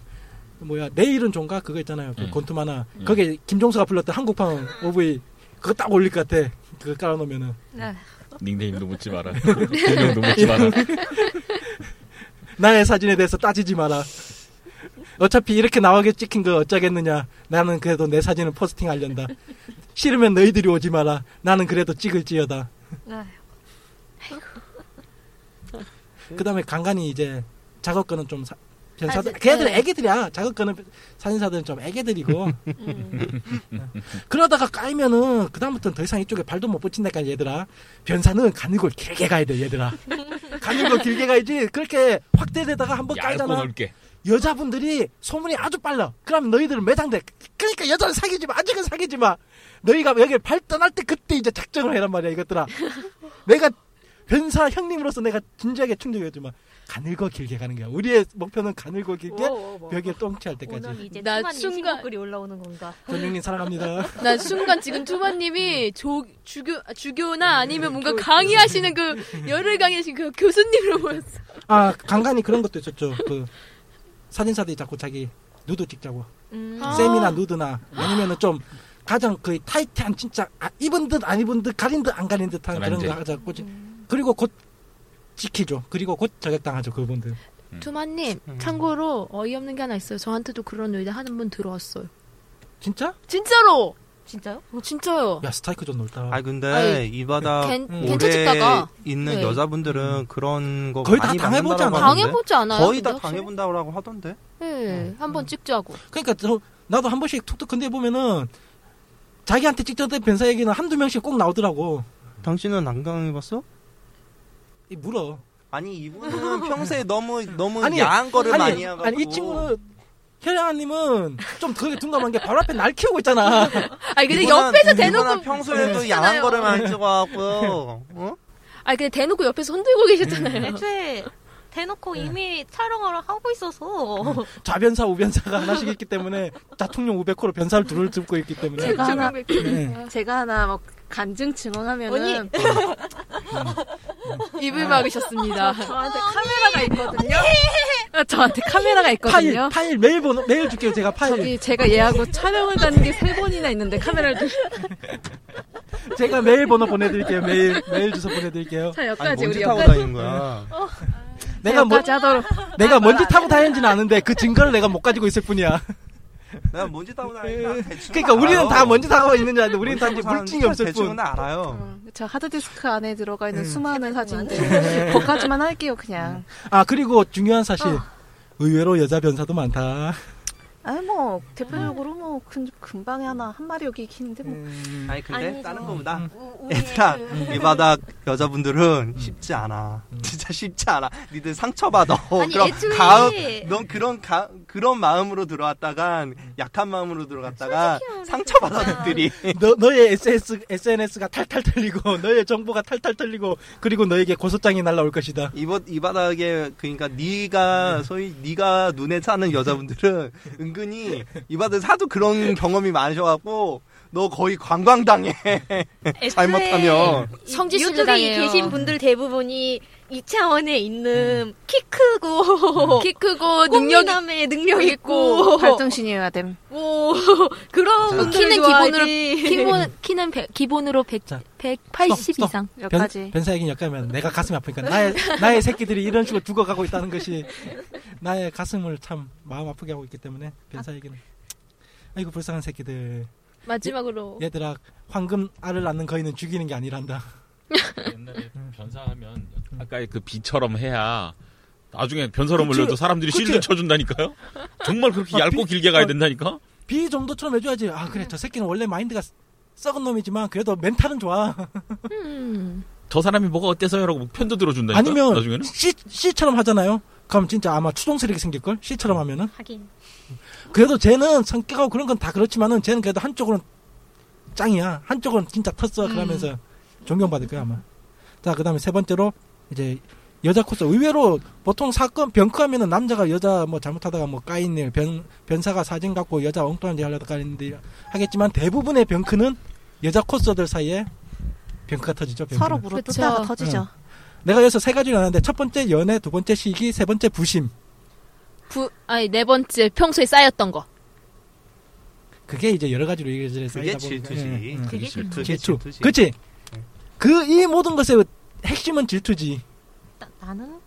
뭐야 내일의 죠가 그거 있잖아요 그 음. 권투 만화 음. 거기에 김종서가 불렀던 한국판 OV 그거 딱 올릴 것 같아 그거 깔아놓으면은 네. 닉네임도 묻지 마라 본명도 묻지 마라 나의 사진에 대해서 따지지 마라 어차피 이렇게 나오게 찍힌 거 어쩌겠느냐. 나는 그래도 내 사진을 포스팅 하련다. 싫으면 너희들이 오지 마라. 나는 그래도 찍을지어다. 네. 그 다음에 간간히 이제 작업권은 좀 사, 변 사들 아, 걔들 네. 애기들이야. 작업권은 사진사들은 좀 애기들이고. 음. 그러다가 까이면은 그다음부터는 더 이상 이쪽에 발도 못 붙인다니까 얘들아. 변사는 가늘고 길게 가야 돼 얘들아. 가늘고 길게 가야지. 그렇게 확대되다가 한번 까이잖아. 넓게. 여자분들이 소문이 아주 빨라. 그럼 너희들은 매장돼 그러니까 여자는 사귀지 마. 아직은 사귀지 마. 너희가 여기 발 떠날 때 그때 이제 작정을 해란 말이야 이것들아. 내가 변사 형님으로서 내가 진지하게 충족해주마 가늘고 길게 가는 거야 우리의 목표는 가늘고 길게 벽에 똥치할 때까지 나 순간- 신곡글이 올라오는 건가? 전용님 사랑합니다 난 순간 지금 투바님이 조 주교 아, 주교나 아니면 뭔가 강의하시는 그 열을 강의하신 그 교수님으로 보였어. 아 간간히 그런 것도 있었죠 그 사진사들이 자꾸 자기 누드 찍자고 음. 아. 셈이나 누드나 아니면은 좀 가장 그 타이트한 진짜 아, 입은 듯 안 입은 듯 가린 듯 안 가린 듯한 그런. 거 하자고 그리고 곧 지키죠 그리고 곧 저격당하죠 그분들 투마님 음. 참고로 어이없는 게 하나 있어요. 저한테도 그런 의뢰 하는 분 들어왔어요. 진짜? 진짜로 진짜요? 어, 진짜요. 야 스타이크 좀 넓다 아 근데 아니, 이 바다 괜- 음. 오래 있는 네. 여자분들은 그런 거 거의 다 많이 당해보잖아. 받는다고 하던데. 당해보지 않아요? 거의 다 근데? 당해본다고 하던데. 네, 한번 찍자고. 그러니까 저, 나도 한 번씩 툭툭 건데 보면은 자기한테 직접된 변사 얘기는 한두 명씩 꼭 나오더라고 당신은 안 당해봤어? 이 물어. 아니 이분은 평소에 너무 너무 아니, 야한 거를 아니, 많이 해가지고. 아니 이 친구는 혈양아님은 좀 그게 둔감한 게 바로 앞에 날 키우고 있잖아. 아니 근데 이분은- 옆에서 대놓고 평소에도 있잖아요. 야한 거를 많이 찍어갖고 어? 아니 근데 대놓고 옆에서 흔들고 계셨잖아요. 애초에 대놓고 이미 촬영을 하고 있어서. 좌변사 우변사가 하나씩 있기 때문에 자통령 500호로 변사를 둘을 짚고 있기 때문에. 제가 하나 네. 제가 하나 뭐 간증 증언하면은 입을 막으셨습니다. 저한테 카메라가 있거든요. 저한테 카메라가 파일 있거든요. 파일 메일 번호 메일 줄게요 제가 파일 저기 제가 얘하고 촬영을 가는 게 세 번이나 있는데 카메라를 들... 제가 메일 번호 보내드릴게요 메일 메일 주소 보내드릴게요 자 아니 여기까지 먼지 우리 타고 여기까지 다니는 거야. 내가 뭐 여기까지 하도록 내가 먼지 타고 다녔는지는 아는데 그 증거를 내가 못 가지고 있을 뿐이야 내가 먼지 타고 다니니까 대충 그러니까 우리는 다 먼지 타고 있는지 아는데 우리는 다 이제 물증이 없을 대충은 뿐. 알아요. 어, 저 하드디스크 안에 들어가 있는 수많은 사진들 거기까지만 할게요 그냥. 아 그리고 중요한 사실. 의외로 여자 변사도 많다. 아니 뭐 대표적으로 뭐 금, 금방에 하나 한 마리 여기 있는데 뭐. 음, 아니 근데 아니죠. 다른 거보다 우- 얘들아 그- 이 바닥 여자분들은 쉽지 않아. 진짜 쉽지 않아. 니들 상처 받아. 아니, 그럼 애초에- 가음, 넌 그런 가, 그런 마음으로 들어왔다간 약한 마음으로 들어갔다가 진짜. 니들이. 너, 너의 SS, SNS가 탈탈 털리고, 너의 정보가 탈탈 털리고, 그리고 너에게 고소장이 날라올 것이다. 이, 바- 이 바닥에 그러니까 네가 소위 네가 눈에 차는 여자분들은 은근히 이 바닥에 사도 그런 경험이 많으셔갖고 너 거의 관광당해. 잘못하면. 성지순례. 계신 분들 대부분이 이 차원에 있는 키 크고 키 크고 능력 능력남의 능력 있고, 팔등신이어야 됨. 뭐 그런 자. 분들 키는 좋아하지. 기본으로 키는 키는 백- 기본으로 100, 자, 180 스톱, 스톱. 이상. 여기까지. 변사에긴 역하면 내가 가슴이 아프니까 나의 나의 새끼들이 이런 식으로 죽어가고 있다는 것이 나의 가슴을 참 마음 아프게 하고 있기 때문에 변사에게는 아이고 불쌍한 새끼들 마지막으로 얘들아 황금 알을 낳는 거인은 죽이는 게 아니란다 옛날에 변사하면 아까 그 비처럼 해야 나중에 변사로. 물려도 사람들이 그치. 실드 쳐준다니까요? 정말 그렇게 아, 얇고 비- 길게 가야 아, 된다니까? 비 정도처럼 해줘야지 아 그래 저 새끼는 원래 마인드가 썩은 놈이지만 그래도 멘탈은 좋아 음. 저 사람이 뭐가 어때서요라고 편도 들어준다니까. 아니면 나중에는 C, C처럼 하잖아요 그럼 진짜 아마 추동스럽게 생길 걸 C처럼 하면은 하긴 그래도 쟤는 성격하고 그런 건 다 그렇지만은 쟤는 그래도 한쪽으로는 짱이야. 한쪽은 진짜 텄어. 그러면서 존경받을 거야, 아마. 자, 그 다음에 세 번째로, 이제, 여자 코스. 의외로 보통 사건, 병크하면은 남자가 여자 뭐 잘못하다가 뭐 까인 일, 변, 변사가 사진 갖고 여자 엉뚱한 짓 하려다 까인 일 하겠지만 대부분의 병크는 여자 코스들 사이에 병크가 터지죠, 병크는. 서로 물어뜯다가 그쵸. 터지죠. 내가 여기서 세 가지를 하는데 첫 번째 연애, 두 번째 시기, 세 번째 부심. 부 아니 네 번째 평소에 쌓였던 거. 그게 이제 여러 가지로 그게 쌓이다 보니까. 질투지. 예, 예. 그게 질투. 그게 질투. 질투지. 그치? 네. 그, 이 모든 것의 핵심은 질투지. 나, 나는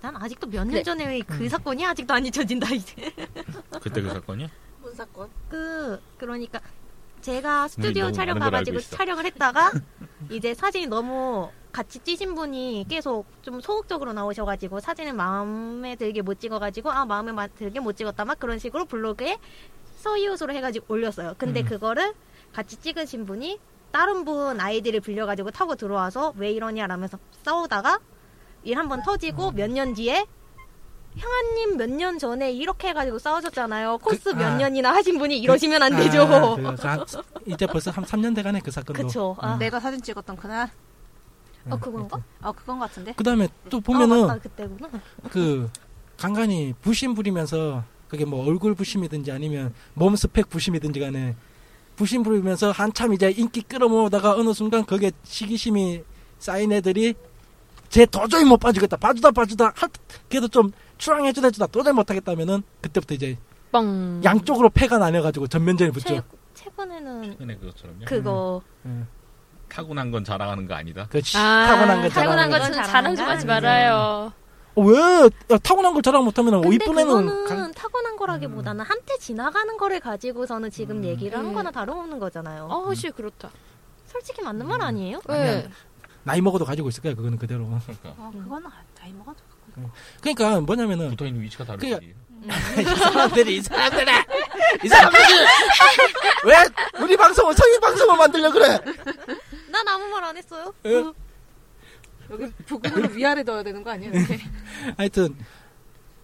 난 아직도 몇년 네. 전에 그 사건이 아직도 안 잊혀진다 이제 그때 그 사건이야? 뭔 사건? 그 그러니까 제가 스튜디오 너무 촬영 가가지고. 촬영을 했다가 이제 사진이 너무 같이 찌신 분이 계속 좀 소극적으로 나오셔가지고 사진을 마음에 들게 못 찍어가지고 아 마음에 마- 들게 못 찍었다 막 그런 식으로 블로그에 서이웃으로 해가지고 올렸어요. 근데 음. 그거를 같이 찍으신 분이 다른 분 아이디를 빌려가지고 타고 들어와서 왜 이러냐라면서 싸우다가 일 한 번 터지고 음. 몇년 뒤에 형아님 몇 년 전에 이렇게 해가지고 싸우셨잖아요. 코스 그- 몇 아. 년이나 하신 분이 이러시면 안 되죠. 아, 그래서 한- 이제 벌써 한 3년 돼가네, 그 사건도. 그쵸. 아. 내가 사진 찍었던 그날? 어, 그건가? 어, 그건 같은데? 그 다음에 또 아, 보면은, 맞다. 그때구나. 그, 간간히 부심 부리면서, 그게 뭐 얼굴 부심이든지 아니면 몸 스펙 부심이든지 간에, 부심 부리면서 한참 이제 인기 끌어모으다가 어느 순간 거기에 시기심이 쌓인 애들이 쟤 도저히 못 봐주겠다. 봐주다 봐주다. 할, 그래도 좀 추앙해주다 해주다 도저히 못하겠다면은 그때부터 이제 뻥. 양쪽으로 패가 나뉘어가지고 전면전이 붙죠. 최, 최근에는 최근에 그것처럼요. 그거 예. 타고난 건 자랑하는 거 아니다. 그렇지. 아, 타고난 거 타고난 자랑하는 거 거. 건 자랑 좀 하지 말아요. 어, 왜? 야, 타고난 걸 자랑 못하면 어, 근데 이쁜 애는 그거는 가- 타고난 거라기보다는 한때 지나가는 거를 가지고서는 지금 음. 얘기를 하는 음. 거나 다름없는 거잖아요. 어, 확실히 그렇다. 솔직히 맞는 말 아니에요? 네. 나이 먹어도 가지고 있을 거야 그거는 그대로. 그러니까 어, 그거는 나이 먹어도. 그러니까 뭐냐면은 붙어 있는 위치가 다르지. 그러니까- 이 사람들이 이 사람들이 이 사람들이 왜 우리 방송을 성인 방송을 만들려 그래? 난 아무 말 안 했어요. 예? 여기 부금을 위아래 넣어야 되는 거 아니야? 이렇게? 하여튼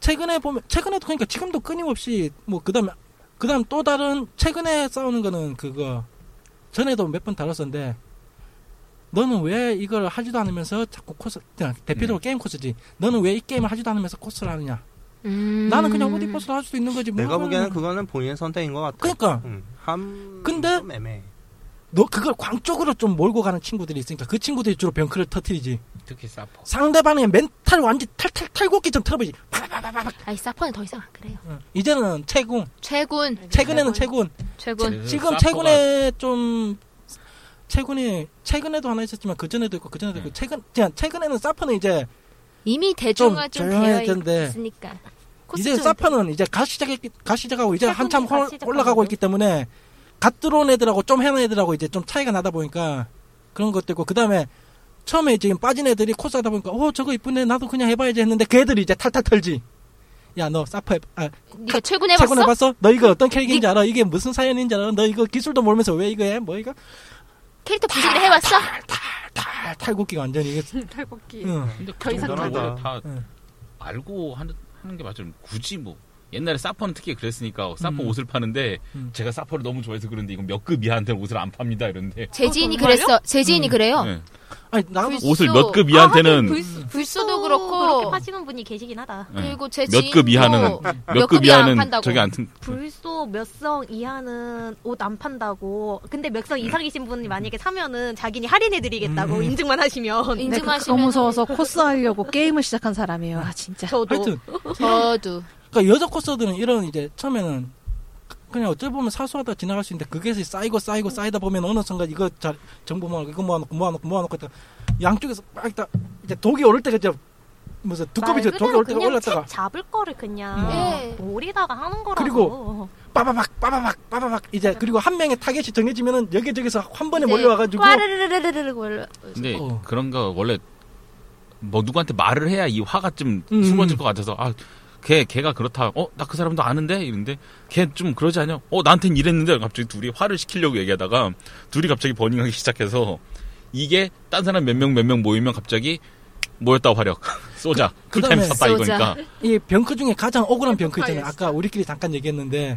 최근에 보면 최근에도 그러니까 지금도 끊임없이 뭐 그다음 그다음 또 다른 최근에 싸우는 거는 그거 전에도 몇 번 다뤘었는데 너는 왜 이걸 하지도 않으면서 자꾸 코스 그냥 대표적으로 게임 코스지 너는 왜 이 게임을 하지도 않으면서 코스를 하느냐 음. 나는 그냥 어디 코스를 할 수도 있는 거지 뭐 내가 보기에는 하냐고. 그거는 본인의 선택인 것 같아. 그러니까 응. 한. 근데- 좀 애매해. 너 그걸 광 쪽으로 좀 몰고 가는 친구들이 있으니까 그 친구들이 주로 병크를 터트리지 특히 사퍼. 상대방의 멘탈 완전 탈탈 탈곡기 좀 틀어보지 아이 사퍼는 더 이상 안 그래요. 어. 이제는 최군 최군. 최근에는 최군 최군. 지금 최근에 좀 최근에 최근에도 하나 있었지만 그 전에도 있고 그 전에도 있고 음. 최근 그냥 최근에는 사퍼는 이제 이미 대중화 좀, 조용해야 되어. 있으니까. 이제 사퍼는 이제 갓 시작 갓 시작하고 이제 한참 갓 홀- 시작하고 올라가고. 있기 때문에 갓 들어온 애들하고 좀 해놓은 애들하고 이제 좀 차이가 나다 보니까 그런 것도 있고 그 다음에 처음에 지금 빠진 애들이 코스 하다 보니까 어 저거 이쁜데 나도 그냥 해봐야지 했는데 그 애들이 이제 탈탈 털지 야 너 사퍼 해, 아, 네가 최근 해봤어? 최근 해봤어? 너 이거 어떤 캐릭인지 알아? 이게 무슨 사연인지 알아? 너 이거 기술도 모르면서 왜 이거 해? 뭐 이거 캐릭터 부신을 해봤어? 탈 탈곡기가 완전히 이게 탈곡기. 응. 근데 더 이상 대단하다. 다 응. 알고 하는, 하는 게 맞죠. 굳이 뭐 옛날에 사퍼는 특히 그랬으니까 사퍼 음. 옷을 파는데 음. 제가 사퍼를 너무 좋아해서 그런데 이건 몇 급 이하한테는 옷을 안 팝니다 이런데 제 지인이 정말요? 그랬어. 제 지인이 음. 그래요. 네. 아니 나도 불- 옷을 불소. 몇급 아, 이하한테는 하긴 불- 불소도 그렇게 그렇고 파시는 분이 계시긴 하다. 네. 그리고 제 몇급 지인도 이하는 몇몇급급 이하 안 이하는 판다고. 저기 안 튼. 불소 몇 성 이하는 옷 안 판다고. 근데 몇 성 이상이신 분이 만약에 사면은 자기니 할인해 드리겠다고 음. 인증만 하시면. 네, 그- 그거 인증하시면 무서워서 코스 하려고 게임을 시작한 사람이에요. 아 진짜. 저도 하여튼 저도 그러니까 여자 코스들은 이런 이제 처음에는 그냥 어찌 보면 사소하다 지나갈 수 있는데 그게 쌓이고 쌓이고 쌓이다 보면 어느 순간 이거 자, 정보 모아놓고 이거 모아놓고 모아놓고 모아놓고 있다가 양쪽에서 막 있다 이제 독이 오를 때가 이제 무슨 두꺼비 저말 독이 올 때가 올랐다가 책 잡을 거를 그냥 네. 몰이다가 하는 거라서. 그리고 빠바박 빠바박 빠바박 이제 그리고 한 명의 타겟이 정해지면은 여기저기서 한 번에 네. 몰려와가지고 꽈르르르르르 몰려. 근데 어. 그런 거 원래 뭐 누구한테 말을 해야 이 화가 좀 음. 숨어질 것 같아서 아. 걔, 걔가 그렇다. 어, 나 그 사람도 아는데? 이런데, 걔 좀 그러지 않냐? 어, 나한텐 이랬는데? 갑자기 둘이 화를 시키려고 얘기하다가, 둘이 갑자기 버닝하기 시작해서, 이게, 딴 사람 몇 명 몇 명 모이면 갑자기, 모였다 화력. 쏘자. 쿨타임 그다음에 샀다 이거니까. 이 병크 중에 가장 억울한 병크 있잖아요. 아까 우리끼리 잠깐 얘기했는데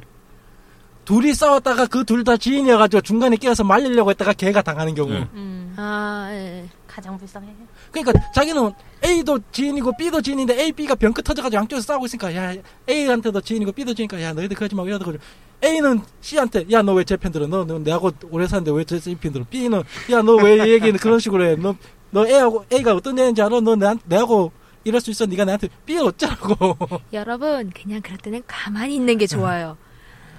둘이 싸웠다가 그 둘 다 지인이어가지고 중간에 끼어서 말리려고 했다가 걔가 당하는 경우. 네. 음, 아, 예. 가장 불쌍해. 그러니까 자기는 A도 지인이고 B도 지인인데 A, B가 병크 터져가지고 양쪽에서 싸우고 있으니까 야 A한테도 지인이고 B도 지인이니까 야 너희들 그러지 말고 이러다 A는 C한테 야 너 왜 제 편 들어? 너, 너 내하고 오래 사는데 왜 제편 들어? B는 야 너 왜 얘기는 그런 식으로 해? 너너 A하고 A가 어떤 애인지 알아? 너 내, 내하고 이럴 수 있어? 네가 나한테 B는 어쩌라고? 여러분, 그냥 그럴 때는 가만히 있는 게 좋아요.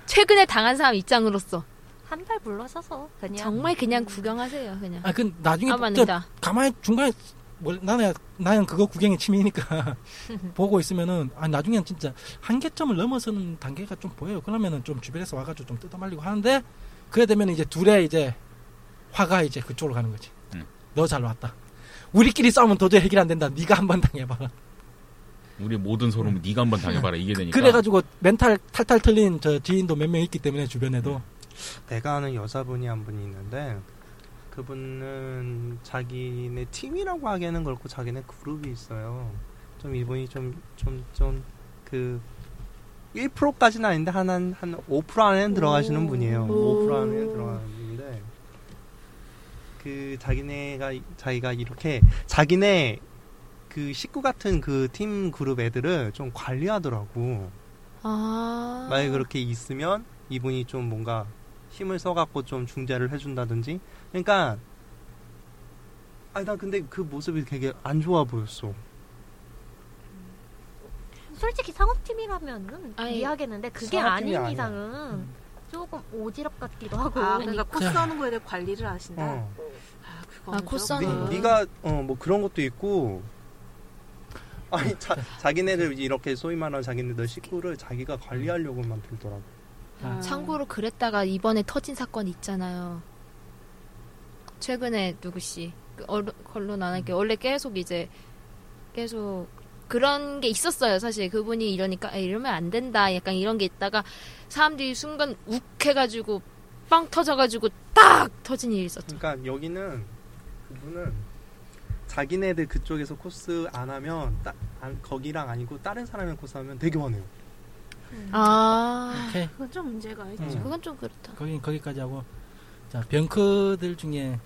최근에 당한 사람 입장으로서 한달 불러서서 그냥 정말 그냥 구경하세요, 그냥. 아, 그 나중에 아, 저 맞는다. 가만히 중간에 뭐 나는 나는 그거 구경이 취미니까 보고 있으면은 아 나중엔 진짜 한계점을 넘어서는 단계가 좀 보여요. 그러면은 좀 주변에서 와가지고 좀 뜯어말리고 하는데 그래 되면 이제 둘의 이제 화가 이제 그쪽으로 가는 거지. 음. 너잘 왔다. 우리끼리 싸우면 도저히 해결 안 된다. 네가 한 번 당해봐라. 우리 모든 소름은 네가 한 번 당해봐라. 이게 되니까. 그래가지고 멘탈 탈탈 틀린 저 지인도 몇 명 있기 때문에 주변에도 내가 아는 여자분이 한 분이 있는데 그분은 자기네 팀이라고 하기에는 그렇고 자기네 그룹이 있어요. 좀 이분이 좀 좀 좀 그 1%까지는 아닌데 한한 한 5% 안에는 들어가시는 분이에요. 오. 5% 안에는 들어가는 분인데 그 자기네가 자기가 이렇게 자기네 그 식구 같은 그 팀 그룹 애들을 좀 관리하더라고. 아. 만약에 그렇게 있으면 이분이 좀 뭔가 힘을 써갖고 좀 중재를 해준다든지 그러니까 아니 난 근데 그 모습이 되게 안 좋아 보였어 솔직히 상업팀이라면은 아니, 이해하겠는데 그게 아닌 아니야. 이상은 조금 오지랖 같기도 하고 아, 그러니까 코스 하는 거에 대해 관리를 하신다. 어. 아, 그거 아, 하는 거. 네가 어 뭐 그런 것도 있고 아니 자, 자기네들 이렇게 소위 말하는 자기네들 식구를 자기가 관리하려고만 들더라고 아. 참고로 그랬다가 이번에 터진 사건 있잖아요. 최근에 누구씨 그 얼- 언론 안 할게 원래 계속 이제 계속 그런 게 있었어요. 사실 그분이 이러니까 아, 이러면 안 된다. 약간 이런 게 있다가 사람들이 순간 욱 해가지고 빵 터져가지고 딱 터진 일이 있었죠. 그러니까 여기는 그분은 자기네들 그쪽에서 코스 안 하면 따, 안, 거기랑 아니고 다른 사람이랑 코스 하면 되게 화내요 아, 오케이 그건 좀 문제가 있죠. 음. 그건 좀 그렇다. 거기 거기까지 하고 자 병크들 중에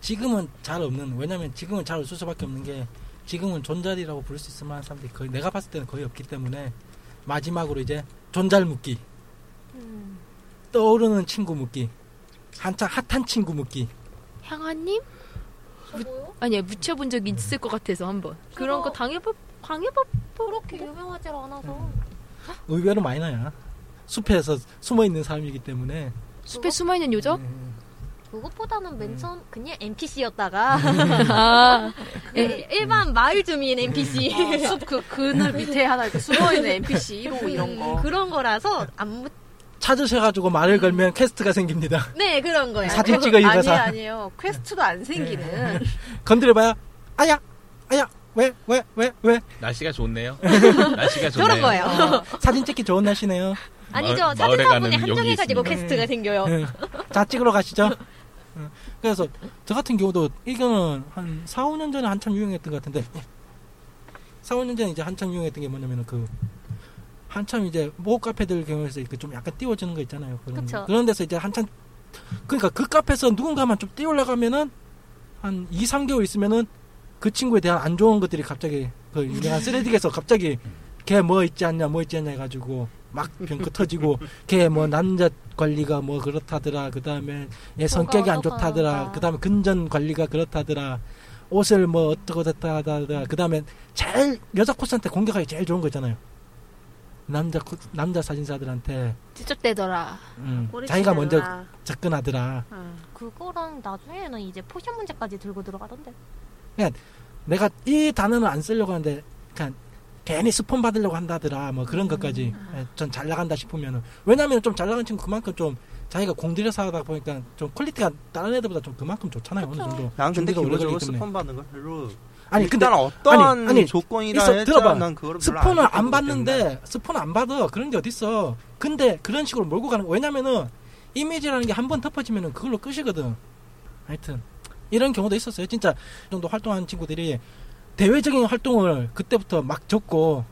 지금은 잘 없는 왜냐면 지금은 잘 없을 수밖에 없는 게 지금은 존잘이라고 부를 수 있을 만한 사람들이 거의 내가 봤을 때는 거의 없기 때문에 마지막으로 이제 존잘 묻기 음. 떠오르는 친구 묻기 한창 핫한 친구 묻기. 향아님? 무, 아니야 묻혀본 적 있을 것 같아서 한번. 그런 거 당해봐 당해봐 그렇게 유명하지 않아서. 의외로 마이너야 숲에서 숨어 있는 사람이기 때문에. 숲에 숨어 있는 요정? 음, 그것보다는 맨 처음 그냥 NPC였다가 아, 일반 마을 주민 NPC 어, 숲그 그늘 밑에 하나 이렇게 숨어 있는 NPC 1호 이런 거. 그런 거라서 안 묻... 찾으셔가지고 말을 걸면 퀘스트가 생깁니다 네 그런 거야. 사진 찍어 아니에요, 입어서 아니에요. 퀘스트도 안 생기는. 건드려봐야 아야 아야 왜? 왜? 왜? 왜? 날씨가 좋네요. 날씨가 좋네요. 그런 거예요. 사진 찍기 좋은 날씨네요. 아니죠. 사진사분이 한정해가지고 여기 게스트가 생겨요. 예. 자, 찍으러 가시죠. 예. 그래서 저 같은 경우도 이거는 한 4, 5년 전에 한참 유행했던 것 같은데 4, 5년 전에 이제 한참 유행했던 게 뭐냐면은 그 한참 이제 모 카페들 경우에서 이렇게 좀 약간 띄워주는 거 있잖아요. 그런, 그쵸. 그런 데서 이제 한참 그러니까 그 카페에서 누군가만 좀 띄우려가면은 한 2, 3개월 있으면은 그 친구에 대한 안 좋은 것들이 갑자기 그 유명한 쓰레기에서 갑자기 걔 뭐 있지 않냐 뭐 있지 않냐 해가지고 막 병크 터지고 걔 뭐 남자 관리가 뭐 그렇다더라 그 다음에 얘 성격이 안. 좋다더라 그 다음에 근전 관리가 그렇다더라 옷을 뭐 어떻고 됐다 하다더라 그 다음에 제일 여자 코스한테 공격하기 제일 좋은 거 있잖아요 남자 코- 남자 사진사들한테 찌쩍대더라. 음, 자기가 먼저. 접근하더라 그거랑 나중에는 이제 포샵 문제까지 들고 들어가던데. 내가 이 단어는 안 쓰려고 하는데 그냥 괜히 스폰 받으려고 한다더라 뭐 그런 것까지. 예, 좀 잘 나간다 싶으면은. 왜냐면 좀 잘 나간 친구 그만큼 좀 자기가 공들여서 하다 보니까 좀 퀄리티가 다른 애들보다 좀 그만큼 좋잖아요 어느 정도. 난 근데 기본적으로. 스폰 받는 거 별로 아니 근데 어떤 아니, 아니, 조건이라 있어, 들어봐. 난 스폰을 안. 받는데 스폰을 안 받아. 그런 게 어딨어. 근데 그런 식으로 몰고 가는 거. 왜냐면은 이미지라는 게 한 번 덮어지면은 그걸로 끝이거든. 하여튼. 이런 경우도 있었어요. 진짜 이 정도 활동하는 친구들이 대외적인 활동을 그때부터 막 적고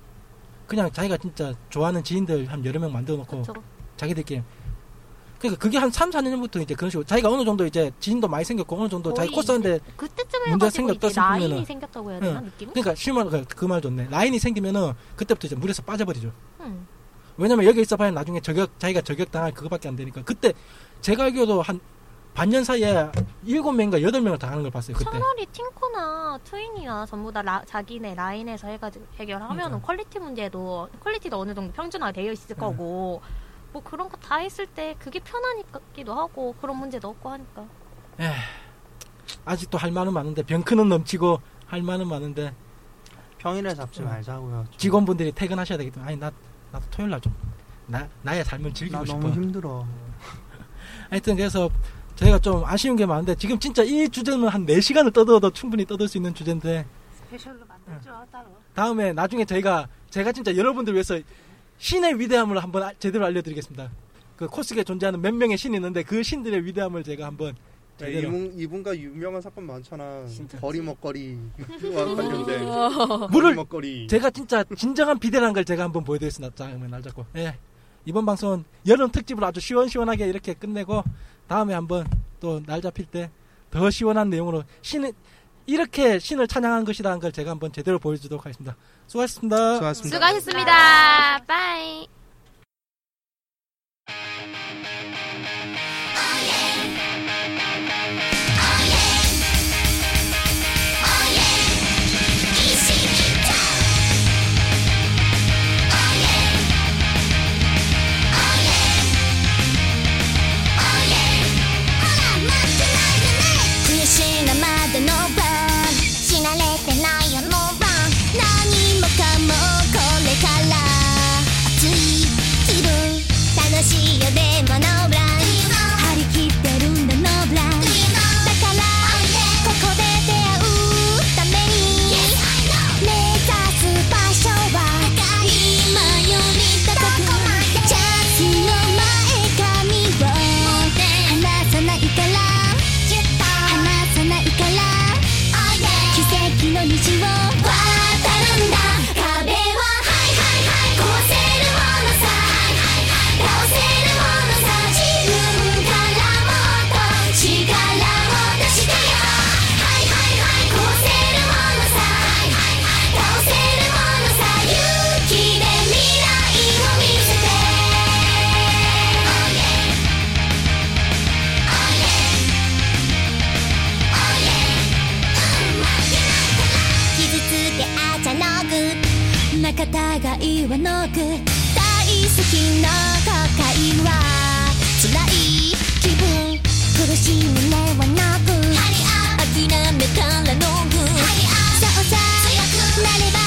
그냥 자기가 진짜 좋아하는 지인들 한 여러 명 만들어 놓고 그쵸. 자기들끼리 그러니까 그게 한 3, 4년 전부터 이제 그런 식으로 자기가 어느 정도 이제 지인도 많이 생겼고 어느 정도 자기 거의 코스한테 그때쯤 문제 해가지고 이제 생겼다 라인이 싶으면은. 생겼다고 해야 되나 응. 느낌? 그러니까 실말 그말 좋네 라인이 생기면은 그때부터 이제 물에서 빠져버리죠 응. 왜냐면 여기 있어봐야 나중에 저격 자기가 저격 당할 그거밖에 안 되니까 그때 제가 알기로도 한 반년 사이에 일곱 명인가 여덟 명을 당하는 걸 봤어요 그때 차라리 팅코나 트윈이나 전부 다 라- 자기네 라인에서 해가지고 해결하면 은 그러니까. 퀄리티 문제도 퀄리티도 어느 정도 평준화 되어 있을 네. 거고 뭐 그런 거 다 했을 때 그게 편하기도 하고 그런 문제도 없고 하니까 에휴, 아직도 할 말은 많은데 병크는 넘치고 할 말은 많은데 평일에 잡지 응. 말자고요. 좀. 직원분들이 퇴근하셔야 되기 때문에 아니 나 나도 토요일 날 좀 나 나의 삶을 즐기고 나 싶어 너무 힘들어. 하여튼 그래서 저희가 좀 아쉬운 게 많은데 지금 진짜 이 주제는 한 4시간을 떠들어도 충분히 떠들 수 있는 주제인데 스페셜로 만들죠 따로. 다음에 나중에 저희가 제가 진짜 여러분들 위해서 신의 위대함을 한번 아- 제대로 알려드리겠습니다. 그 코스에 존재하는 몇 명의 신이 있는데 그 신들의 위대함을 제가 한번 제대로 이분 이분과 유명한 사건 많잖아. 진짜. 거리 먹거리와 관련된 물을 거리 먹거리. 제가 진짜 진정한 비대라는 걸 제가 한번 보여드리겠습니다. 자, 그러면 날 잡고. 예. 이번 방송은 여름 특집으로 아주 시원시원하게 이렇게 끝내고 다음에 한번 또 날 잡힐 때 더 시원한 내용으로 신을 이렇게 신을 찬양한 것이라는 걸 제가 한번 제대로 보여주도록 하겠습니다. 수고하셨습니다. 수고하셨습니다. 수고하셨습니다. 빠이. 奇跡の虹を渡るんだはなく大好きな都会は辛い気分苦しみ胸はなく諦めたらログそうさ強くなれば